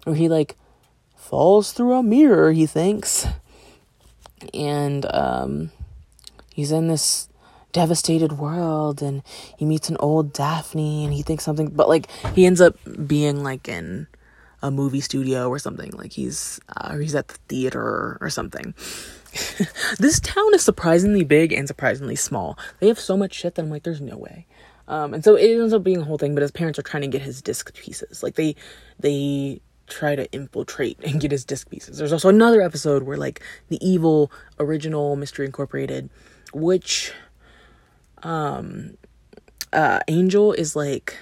where he like falls through a mirror. He thinks, and um, he's in this devastated world, and he meets an old Daphne, and he thinks something, but like he ends up being like in a movie studio or something, like he's uh, or he's at the theater or something. <laughs> this town is surprisingly big and surprisingly small. They have so much shit that I'm like, there's no way. Um, and so it ends up being a whole thing, but his parents are trying to get his disc pieces. Like they they try to infiltrate and get his disc pieces. There's also another episode where like the evil original Mystery Incorporated, which um uh Angel is like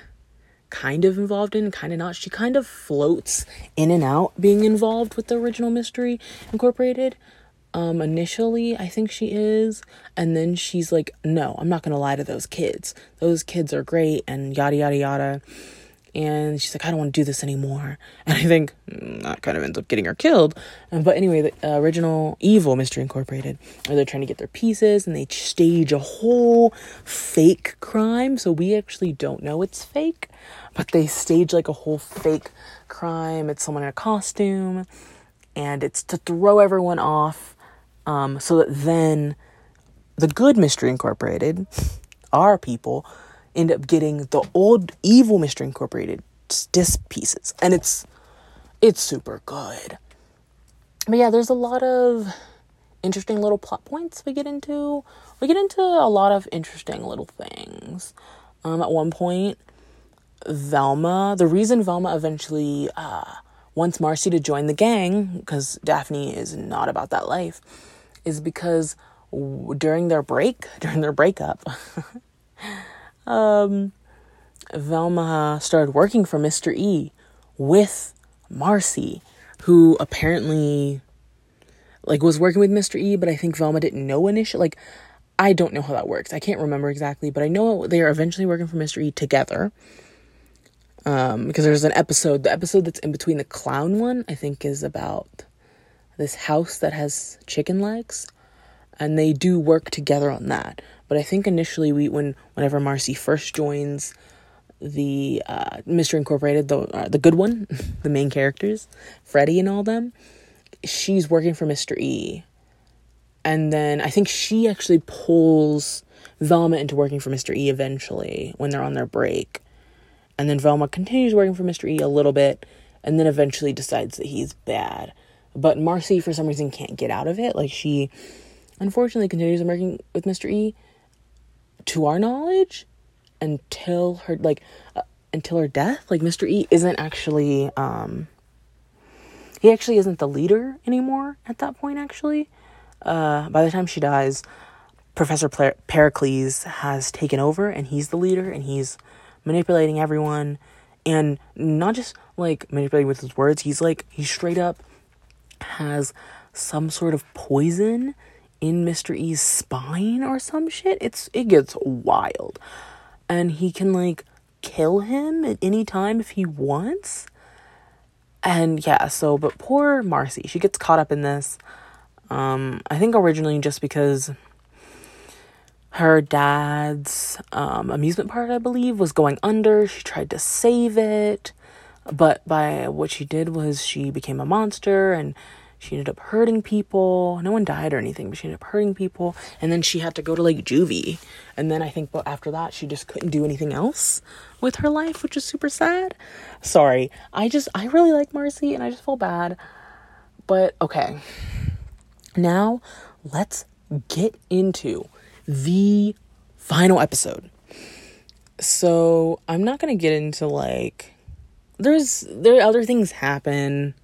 kind of involved in, kind of not. She kind of floats in and out being involved with the original Mystery Incorporated. Um, initially, I think she is, and then she's like, "No, I'm not gonna lie to those kids. Those kids are great," and yada yada yada. And she's like, "I don't want to do this anymore." <laughs> And I think mm, that kind of ends up getting her killed. And, but anyway, the uh, original evil Mystery Incorporated, they're trying to get their pieces, and they stage a whole fake crime. So we actually don't know it's fake, but they stage like a whole fake crime. It's someone in a costume, and it's to throw everyone off um, so that then the good Mystery Incorporated, our people, end up getting the old evil Mystery Incorporated disc pieces, and it's it's super good. But yeah, there's a lot of interesting little plot points we get into. We get into a lot of interesting little things. Um, at one point, Velma, the reason Velma eventually uh, wants Marcy to join the gang, because Daphne is not about that life, is because during their break, <laughs> during their breakup, <laughs> um, Velma started working for Mr. E with Marcy, who apparently like was working with Mr. E, but I think Velma didn't know initially. Like, I don't know how that works. I can't remember exactly, but I know they are eventually working for Mr. E together. Um, because there's an episode, the episode that's in between the clown one, I think, is about this house that has chicken legs, and they do work together on that. But I think initially, we when whenever Marcy first joins the uh, Mystery Incorporated, the uh, the good one, <laughs> the main characters, Freddie and all them, she's working for Mr. E. And then I think she actually pulls Velma into working for Mr. E eventually when they're on their break. And then Velma continues working for Mr. E a little bit and then eventually decides that he's bad. But Marcy, for some reason, can't get out of it. Like, she unfortunately continues working with Mr. E to our knowledge until her, like, uh, until her death. Like, Mr. E isn't actually, um, he actually isn't the leader anymore at that point, actually. Uh, by the time she dies, Professor Pericles has taken over and he's the leader and he's manipulating everyone and not just like manipulating with his words, he's like, he's straight up has some sort of poison in Mr. E's spine or some shit. It's it gets wild. And he can like kill him at any time if he wants. And yeah, so but poor Marcy, she gets caught up in this. Um, I think originally just because her dad's um, amusement park, I believe, was going under. She tried to save it, but by what she did was she became a monster and she ended up hurting people. No one died or anything, but she ended up hurting people. And then she had to go to like juvie. And then I think but after that, she just couldn't do anything else with her life, which is super sad. Sorry. I just, I really like Marcy and I just feel bad. But okay. Now let's get into the final episode. So I'm not going to get into like, there's, there other things happen.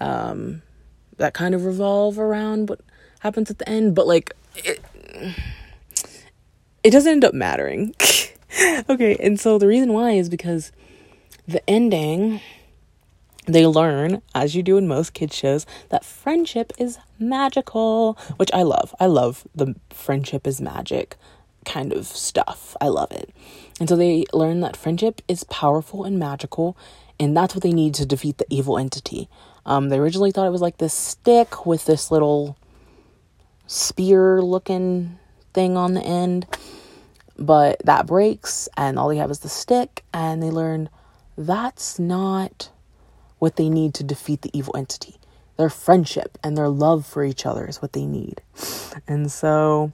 Um, that kind of revolve around what happens at the end, but like it, it doesn't end up mattering. <laughs> okay, and so the reason why is because the ending they learn, as you do in most kids shows, that friendship is magical, which I love. I love the friendship is magic kind of stuff. I love it. And so they learn that friendship is powerful and magical, and that's what they need to defeat the evil entity. Um, they originally thought it was like this stick with this little spear looking thing on the end, but that breaks, and all they have is the stick, and they learn that's not what they need to defeat the evil entity. Their friendship and their love for each other is what they need. <laughs> And so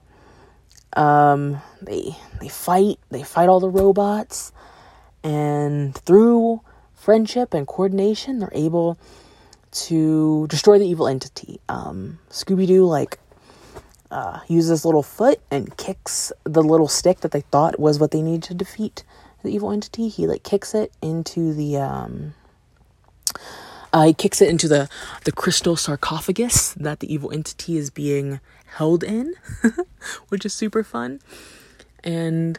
um, they they fight, they fight all the robots, and through friendship and coordination, they're able to destroy the evil entity. Um, Scooby Doo, like, uh, uses little foot and kicks the little stick that they thought was what they needed to defeat the evil entity. He, like, kicks it into the, um, uh, he kicks it into the, the crystal sarcophagus that the evil entity is being held in, <laughs> which is super fun. And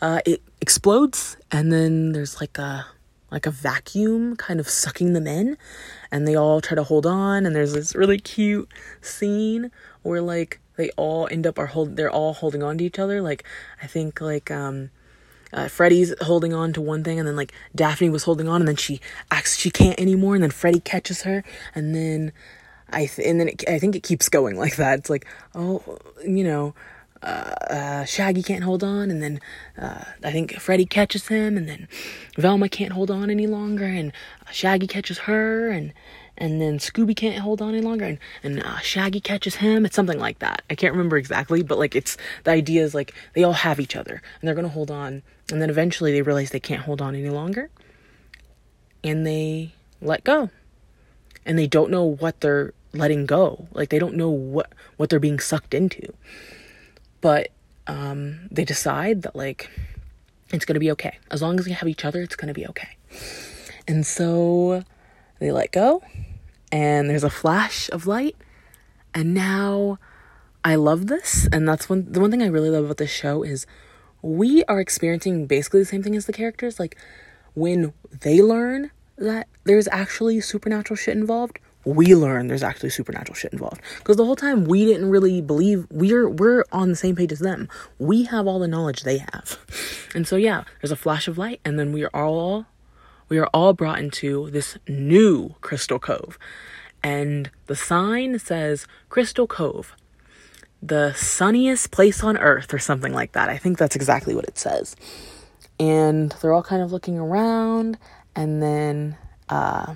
uh, it explodes, and then there's like a like a vacuum kind of sucking them in and they all try to hold on and there's this really cute scene where like they all end up are hold they're all holding on to each other like i think like um uh, Freddie's holding on to one thing, and then like Daphne was holding on, and then she acts she can't anymore, and then Freddie catches her, and then I th- and then it, I think it keeps going like that. It's like oh, you know, uh, uh, Shaggy can't hold on, and then uh, I think Freddy catches him, and then Velma can't hold on any longer, and Shaggy catches her, and and then Scooby can't hold on any longer, and and uh, Shaggy catches him. It's something like that. I can't remember exactly, but like it's the idea is like they all have each other, and they're gonna hold on, and then eventually they realize they can't hold on any longer, and they let go, and they don't know what they're letting go. Like they don't know what what they're being sucked into. But um, they decide that like it's gonna be okay as long as we have each other. It's gonna be okay. And so they let go, and there's a flash of light, and now I love this, and that's one the one thing I really love about this show is we are experiencing basically the same thing as the characters. Like when they learn that there's actually supernatural shit involved, we learn there's actually supernatural shit involved. Because the whole time we didn't really believe we're we're on the same page as them. We have all the knowledge they have. <laughs> And so yeah, there's a flash of light, and then we are all we are all brought into this new Crystal Cove. And the sign says Crystal Cove, the sunniest place on earth, or something like that. I think that's exactly what it says. And they're all kind of looking around, and then uh,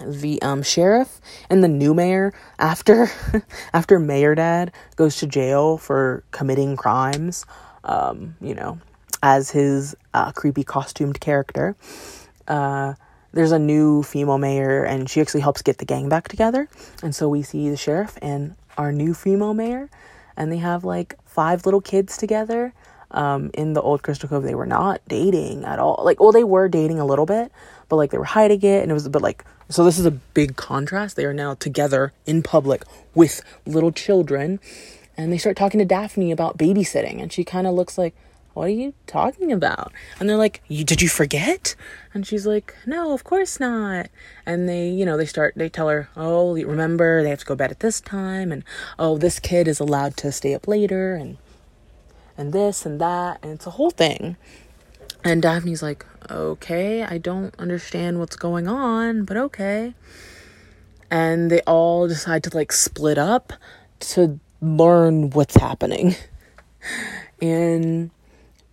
the um, sheriff and the new mayor after <laughs> after mayor dad goes to jail for committing crimes um, you know as his uh, creepy costumed character. Uh, there's a new female mayor and she actually helps get the gang back together. And so we see the sheriff and our new female mayor and they have like five little kids together um, in the old crystal cove. They were not dating at all. Like well they were dating a little bit but like they were hiding it and it was a bit like so this is a big contrast. They are now together in public with little children and they start talking to daphne about babysitting and she kind of looks like what are you talking about? And they're like you did you forget? And she's like no of course not. And they you know they start they tell her oh remember they have to go bed at this time and oh this kid is allowed to stay up later and and this and that and it's a whole thing and daphne's like okay, I don't understand what's going on, but okay. And they all decide to like split up to learn what's happening. <laughs> and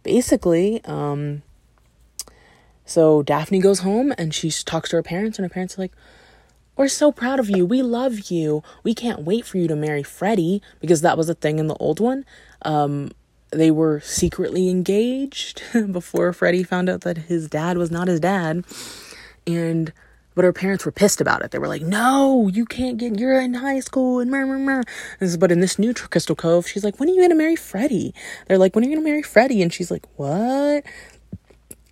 basically, um, so Daphne goes home and she talks to her parents, and her parents are like, We're so proud of you. We love you. We can't wait for you to marry Freddie because that was a thing in the old one. Um, they were secretly engaged <laughs> before Freddie found out that his dad was not his dad. And but her parents were pissed about it. They were like, "No, you can't get. You're in high school." And meh, meh, meh. but in this new Crystal Cove, she's like, "When are you gonna marry Freddie?" They're like, "When are you gonna marry Freddie?" And she's like, "What?"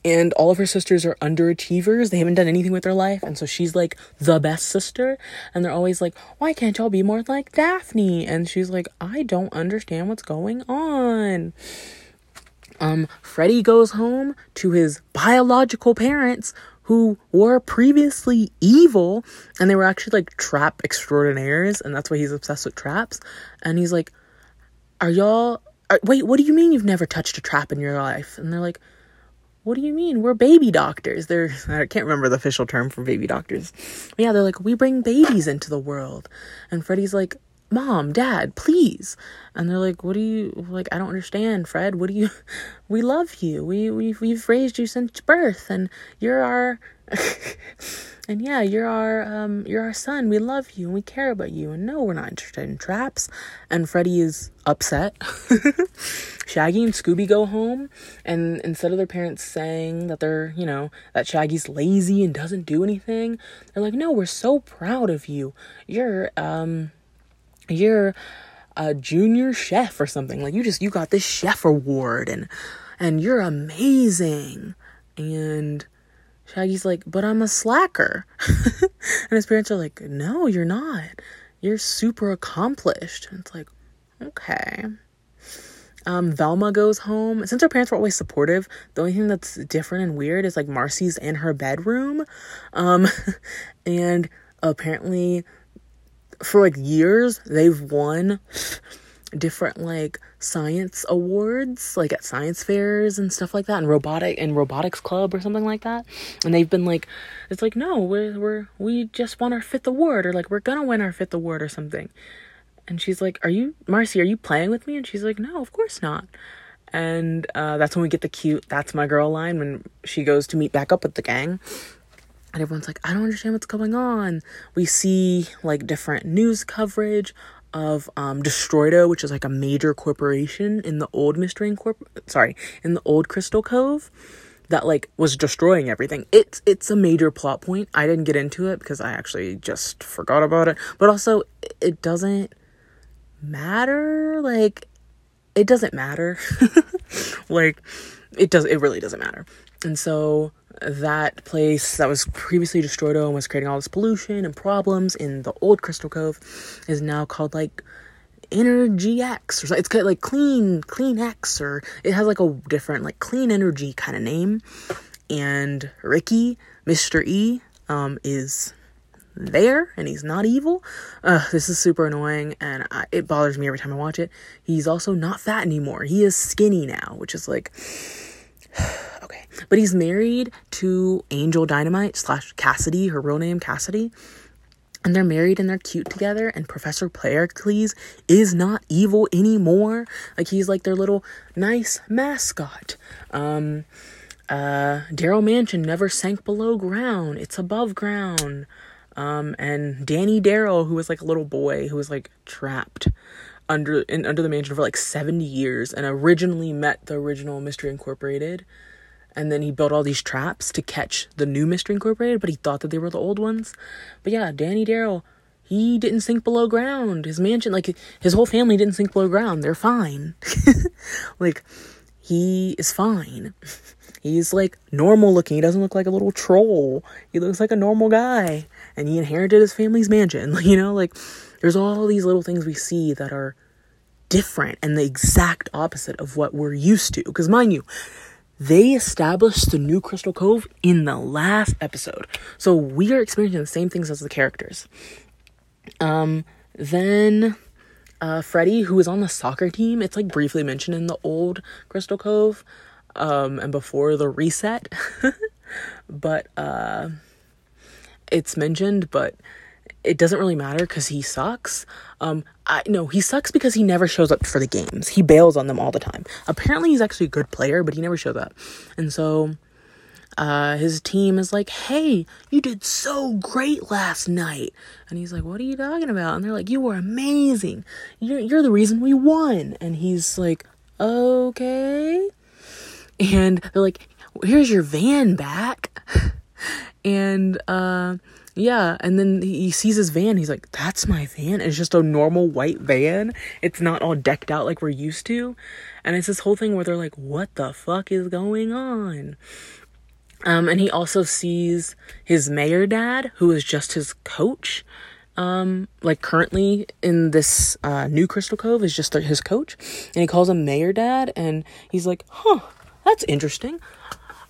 And all of her sisters are underachievers. They haven't done anything with their life, and so she's like the best sister. And they're always like, "Why can't y'all be more like Daphne?" And she's like, "I don't understand what's going on." Um, Freddie goes home to his biological parents who were previously evil, and they were actually like trap extraordinaires, and that's why he's obsessed with traps. And he's like, "Are y'all? Are, wait, what do you mean you've never touched a trap in your life?" And they're like what do you mean? We're baby doctors. They're, I can't remember the official term for baby doctors. But yeah, they're like, we bring babies into the world. And Freddie's like, Mom, Dad, please. And they're like, What do you, like, I don't understand, Fred. What do you, <laughs> we love you. We, we've, we've raised you since birth, and you're our, <laughs> and yeah, you're our um you're our son. We love you and we care about you. And no, we're not interested in traps. And Freddie is upset. <laughs> Shaggy and Scooby go home and instead of their parents saying that they're, you know, that Shaggy's lazy and doesn't do anything, they're like, "No, we're so proud of you. You're um you're a junior chef or something. Like you just you got this chef award and and you're amazing." And Shaggy's like, but I'm a slacker. <laughs> and his parents are like, no, you're not. You're super accomplished. And it's like, okay. Um, Velma goes home. Since her parents were always supportive, the only thing that's different and weird is like Marcy's in her bedroom. Um, <laughs> and apparently, for like years, they've won different like science awards like at science fairs and stuff like that and robotic and robotics club or something like that. And they've been like it's like no we're we're we just won our fifth award or like we're gonna win our fifth award or something. And she's like are you marcy are you playing with me? And she's like no of course not. And uh, that's when we get the cute that's my girl line when she goes to meet back up with the gang. And everyone's like i don't understand what's going on. We see like different news coverage of um, Destroido, which is like a major corporation in the old Mystery Corp. Sorry, in the old Crystal Cove, that like was destroying everything. It's it's a major plot point. I didn't get into it because I actually just forgot about it. But also it doesn't matter. Like it doesn't matter. <laughs> like it does it really doesn't matter. And so that place that was previously destroyed and was creating all this pollution and problems in the old Crystal Cove is now called like Energy X or something. It's like Clean Clean X or it has like a different like clean energy kind of name. And Ricky, Mr. E, um, is there and he's not evil. Uh, this is super annoying and I, it bothers me every time I watch it. He's also not fat anymore. He is skinny now, which is like <sighs> okay. But he's married to Angel Dynamite slash Cassidy, her real name Cassidy. And they're married and they're cute together. And professor Pericles is not evil anymore. Like he's like their little nice mascot. Um uh darrow mansion never sank below ground. It's above ground. Um and danny Darrow, who was like a little boy who was like trapped under in under the mansion for like 70 years and originally met the original mystery incorporated and then he built all these traps to catch the new Mystery Incorporated, but he thought that they were the old ones. But yeah, Danny Darrow, he didn't sink below ground. His mansion, like his whole family didn't sink below ground. They're fine. <laughs> like he is fine. <laughs> He's like normal looking. He doesn't look like a little troll. He looks like a normal guy. And he inherited his family's mansion. <laughs> You know, like there's all these little things we see that are different and the exact opposite of what we're used to. Because mind you, they established the new Crystal Cove in the last episode. So we are experiencing the same things as the characters. Um, then uh, Freddie, who is on the soccer team, it's like briefly mentioned in the old Crystal Cove um, and before the reset. <laughs> but uh, it's mentioned, but it doesn't really matter because he sucks. Um, I no, he sucks because he never shows up for the games. He bails on them all the time. Apparently, he's actually a good player, but he never shows up. And so, uh, his team is like, "Hey, you did so great last night," and he's like, "What are you talking about?" And they're like, "You were amazing. You're you're the reason we won." And he's like, "Okay," and they're like, "Here's your van back," <laughs> and uh yeah, and then he sees his van. He's like, "That's my van." It's just a normal white van. It's not all decked out like we're used to. And it's this whole thing where they're like, "What the fuck is going on?" Um, and he also sees his mayor dad, who is just his coach. Um, like currently in this uh, new Crystal Cove is just his coach, and he calls him mayor dad, and he's like, "Huh, that's interesting.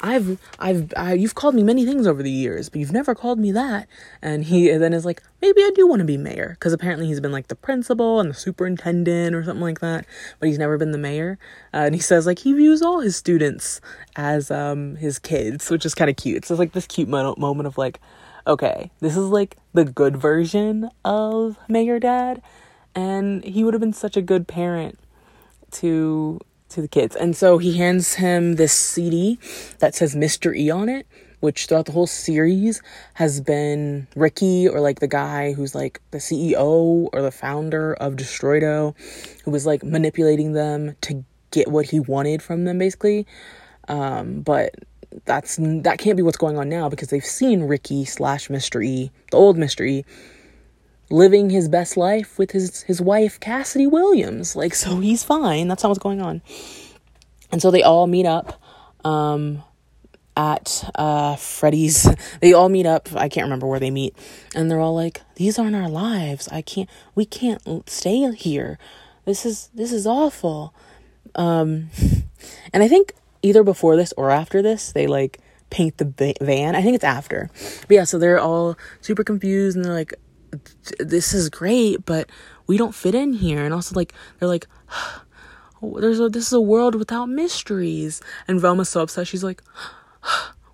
I've, I've, I, you've called me many things over the years, but you've never called me that. And he then is like, maybe I do want to be mayor. Cause apparently he's been like the principal and the superintendent or something like that, but he's never been the mayor. Uh, and he says like he views all his students as, um, his kids, which is kind of cute. So it's like this cute mo- moment of like, okay, this is like the good version of mayor dad. And he would have been such a good parent to to the kids. And so he hands him this CD that says Mr. E on it, which throughout the whole series has been Ricky or like the guy who's like the CEO or the founder of Destroido, who was like manipulating them to get what he wanted from them basically. Um, but that's that can't be what's going on now because they've seen Ricky slash Mr. E, the old Mr. E, living his best life with his his wife Cassidy Williams. Like so he's fine. That's not what's going on. And so they all meet up um at uh Freddy's. <laughs> They all meet up. I can't remember where they meet. And they're all like, "These aren't our lives. I can't we can't stay here. This is this is awful." Um <laughs> and I think either before this or after this, they like paint the van. I think it's after. But yeah, so they're all super confused and they're like, this is great, but we don't fit in here. And also, like, they're like, there's a, this is a world without mysteries. And Velma's so upset. She's like,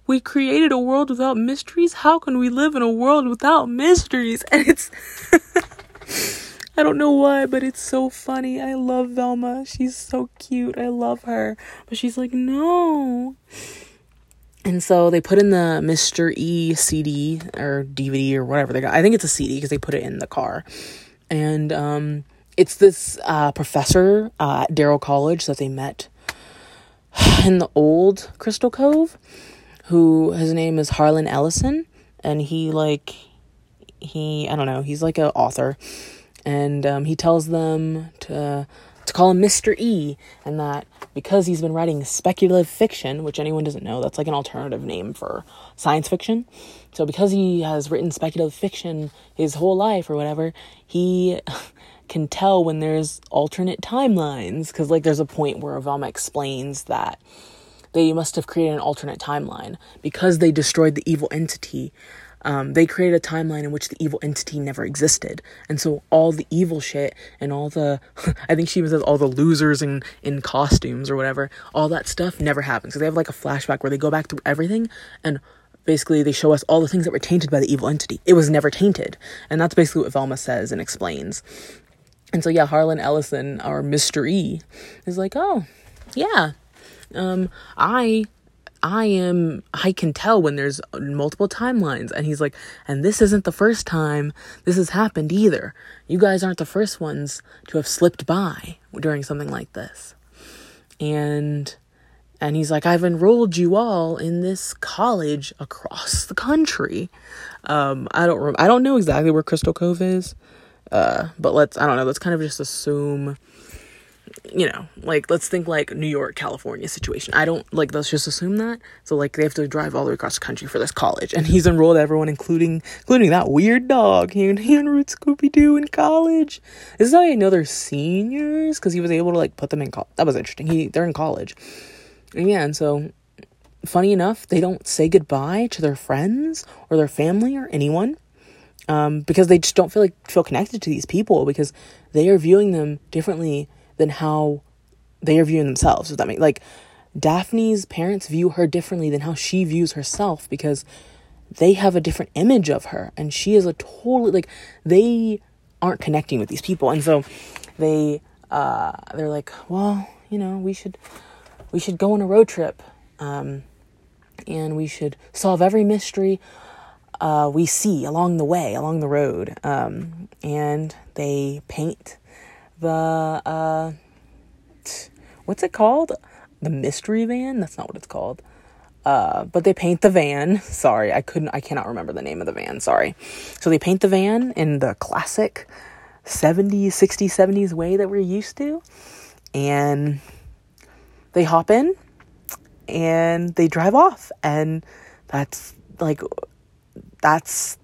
we created a world without mysteries. How can we live in a world without mysteries? <laughs> And it's, <laughs> I don't know why, but it's so funny. I love Velma. She's so cute. I love her. But she's like, no. And so they put in the Mr. E CD or DVD or whatever they got. I think it's a CD because they put it in the car. And um, it's this uh, professor uh, at Darrow College that they met <sighs> in the old Crystal Cove, who his name is Harlan Ellison, and he like he I don't know he's like an author, and um, he tells them to to call him Mr. E, and that because he's been writing speculative fiction, which anyone doesn't know, that's like an alternative name for science fiction. So because he has written speculative fiction his whole life or whatever, he <laughs> can tell when there's alternate timelines because like there's a point where Velma explains that they must have created an alternate timeline because they destroyed the evil entity um, they created a timeline in which the evil entity never existed. And so all the evil shit and all the, <laughs> I think she even says all the losers in, in costumes or whatever, all that stuff never happens. So they have like a flashback where they go back through everything and basically they show us all the things that were tainted by the evil entity. It was never tainted. And that's basically what Velma says and explains. And so yeah, Harlan Ellison, our. E, is like, oh, yeah, um, I I am, I can tell when there's multiple timelines. And he's like, and this isn't the first time this has happened either. You guys aren't the first ones to have slipped by during something like this. And, and he's like, I've enrolled you all in this college across the country. Um, I don't, I don't know exactly where Crystal Cove is. Uh, but let's, I don't know, let's kind of just assume you know, like let's think like New York, California situation. I don't like let's just assume that. So like they have to drive all the way across the country for this college, and he's enrolled everyone, including including that weird dog. He, he enrolled Scooby Doo in college. This is how I know they're seniors because he was able to like put them in college. That was interesting. He they're in college, and yeah, and so funny enough, they don't say goodbye to their friends or their family or anyone. Um, because they just don't feel like feel connected to these people because they are viewing them differently than how they are viewing themselves. Does that make like Daphne's parents view her differently than how she views herself because they have a different image of her and she is a totally like they aren't connecting with these people and so they uh they're like well you know we should we should go on a road trip um and we should solve every mystery uh, we see along the way along the road um and they paint the uh what's it called? The mystery van? That's not what it's called. Uh, but they paint the van. <laughs> Sorry, I couldn't I cannot remember the name of the van. Sorry. So they paint the van in the classic 70s, 60s, 70s way that we're used to. And they hop in and they drive off and that's like that's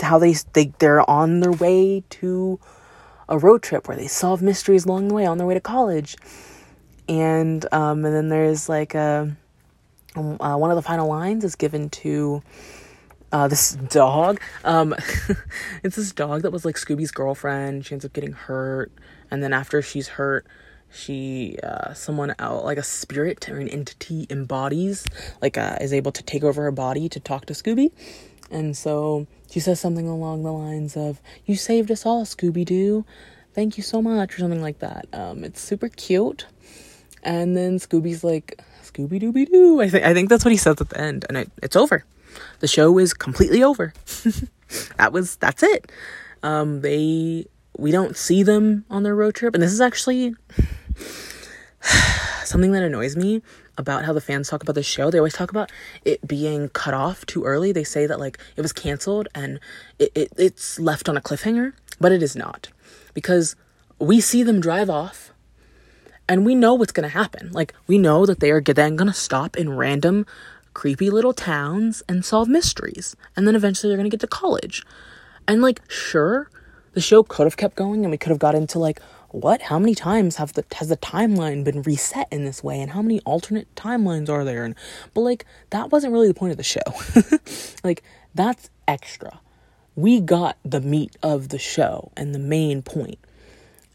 how they they they're on their way to a road trip where they solve mysteries along the way on their way to college. And um, and then there's like a um, uh, one of the final lines is given to uh, this dog. Um, <laughs> it's this dog that was like Scooby's girlfriend. She ends up getting hurt, and then after she's hurt, she uh, someone out like a spirit or an entity embodies like uh, is able to take over her body to talk to Scooby, and so she says something along the lines of, You saved us all, Scooby Doo. Thank you so much, or something like that. Um, it's super cute. And then Scooby's like, Scooby Dooby Doo. I think I think that's what he says at the end, and it, it's over. The show is completely over. <laughs> that was that's it. Um, they we don't see them on their road trip, and this is actually <sighs> something that annoys me about how the fans talk about the show. They always talk about it being cut off too early. They say that like it was canceled and it, it it's left on a cliffhanger, but it is not. Because we see them drive off and we know what's to happen. Like we know that they are then to stop in random creepy little towns and solve mysteries. And then eventually they're to get to college. And like sure, the show could have kept going and we could have got into like what how many times have the has the timeline been reset in this way and how many alternate timelines are there? And but like that wasn't really the point of the show. <laughs> Like that's extra. We got the meat of the show and the main point.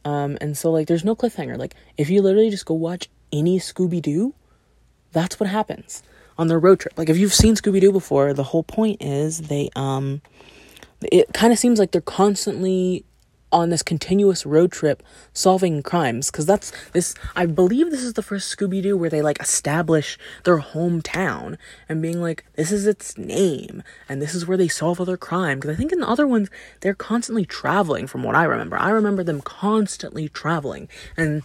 Um and so like there's no cliffhanger. Like if you literally just go watch any scooby-doo that's what happens on their road trip. Like if you've seen scooby-doo before the whole point is they um it kind of seems like they're constantly on this continuous road trip solving crimes because that's this i believe this is the first scooby-doo where they like establish their hometown and being like this is its name and this is where they solve other crime because i think in the other ones they're constantly traveling from what i remember i remember them constantly traveling and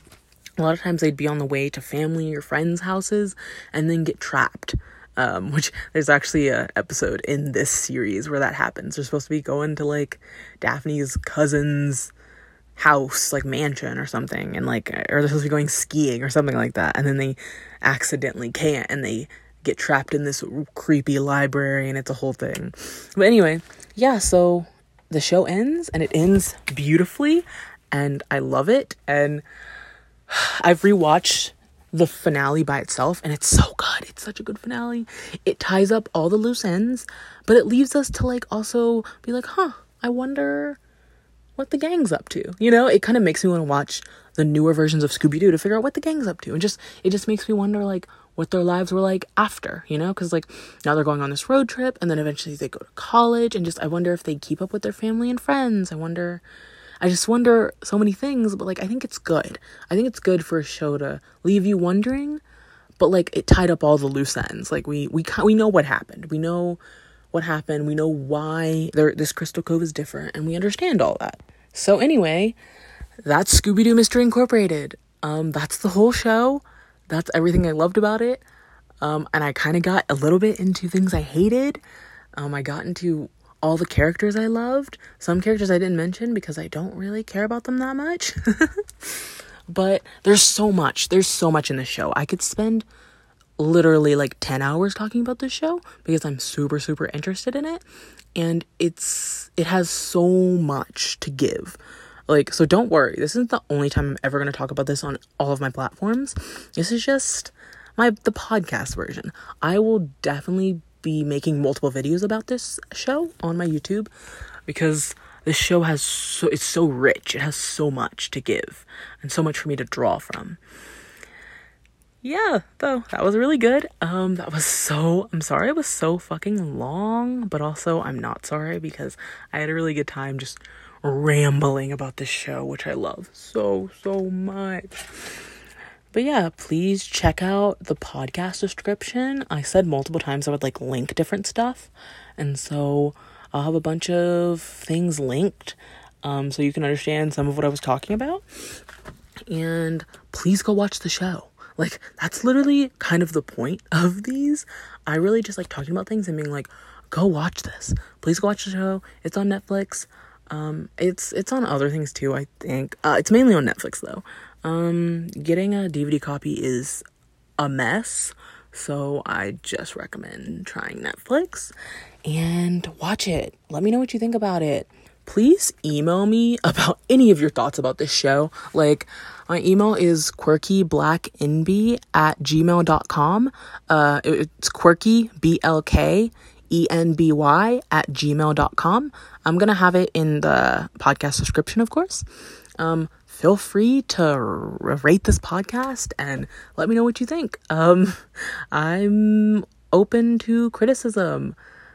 a lot of times they'd be on the way to family or friends' houses and then get trapped. Um, <laughs> which there's actually a episode in this series where that happens. They're supposed to be going to like Daphne's cousin's house, like mansion or something, and like, or they're supposed to be going skiing or something like that, and then they accidentally can't, and they get trapped in this creepy library, and it's a whole thing. But anyway, yeah, so the show ends, and it ends beautifully, and I love it, and <sighs> I've rewatched the finale by itself and it's so good. It's such a good finale. It ties up all the loose ends, but it leaves us to like also be like, "Huh, I wonder what the gang's up to. You know, it kind of makes me want to watch the newer versions of Scooby Doo to figure out what the gang's up to, and just it just makes me wonder like what their lives were like after. You know, because like now they're going on this road trip, and then eventually they go to college, and just I wonder if they keep up with their family and friends. I wonder. I just wonder so many things, but like I think it's good. I think it's good for a show to leave you wondering, but like it tied up all the loose ends. Like we we we know what happened. We know what happened. We know why there, this Crystal Cove is different, and we understand all that. So anyway, that's Scooby Doo Mystery Incorporated. Um, that's the whole show. That's everything I loved about it. Um, and I kind of got a little bit into things I hated. Um, I got into all the characters I loved. Some characters I didn't mention because I don't really care about them that much. <laughs> but there's so much. There's so much in this show. I could spend literally like 10 hours talking about this show because I'm super super interested in it and it's it has so much to give. Like so don't worry. This isn't the only time I'm ever going to talk about this on all of my platforms. This is just my the podcast version. I will definitely be making multiple videos about this show on my YouTube because this show has so it's so rich. It has so much to give and so much for me to draw from yeah, though that was really good. Um, that was so. I'm sorry it was so fucking long, but also I'm not sorry because I had a really good time just rambling about this show, which I love so so much. But yeah, please check out the podcast description. I said multiple times I would like link different stuff, and so I'll have a bunch of things linked, um, so you can understand some of what I was talking about. And please go watch the show like, that's literally kind of the point <laughs> of these. I really just like talking about things and being like, go watch this. Please go watch the show. It's on Netflix. Um, it's it's on other things too, I think. Uh, it's mainly on Netflix though. Um, getting a DVD copy is a mess, so I just recommend trying Netflix and watch it. Let me know what you think about it. Please email me <laughs> about any of your thoughts about this show. Like, my email is quirkyblacknb at gmail.com. Uh, it's quirky, B L K E N B Y at gmail.com. I'm going to have it in the podcast description, of course. Um, feel free to rate this podcast and let me know what you think. Um, <laughs> I'm open to criticism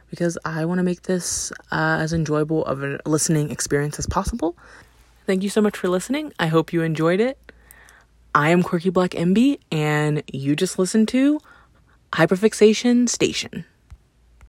because I want to make this uh, as enjoyable of a listening experience as possible. Thank you so much for listening. I hope you enjoyed it. I am Quirky Black Enby, and you just listened to Hyperfixation Station.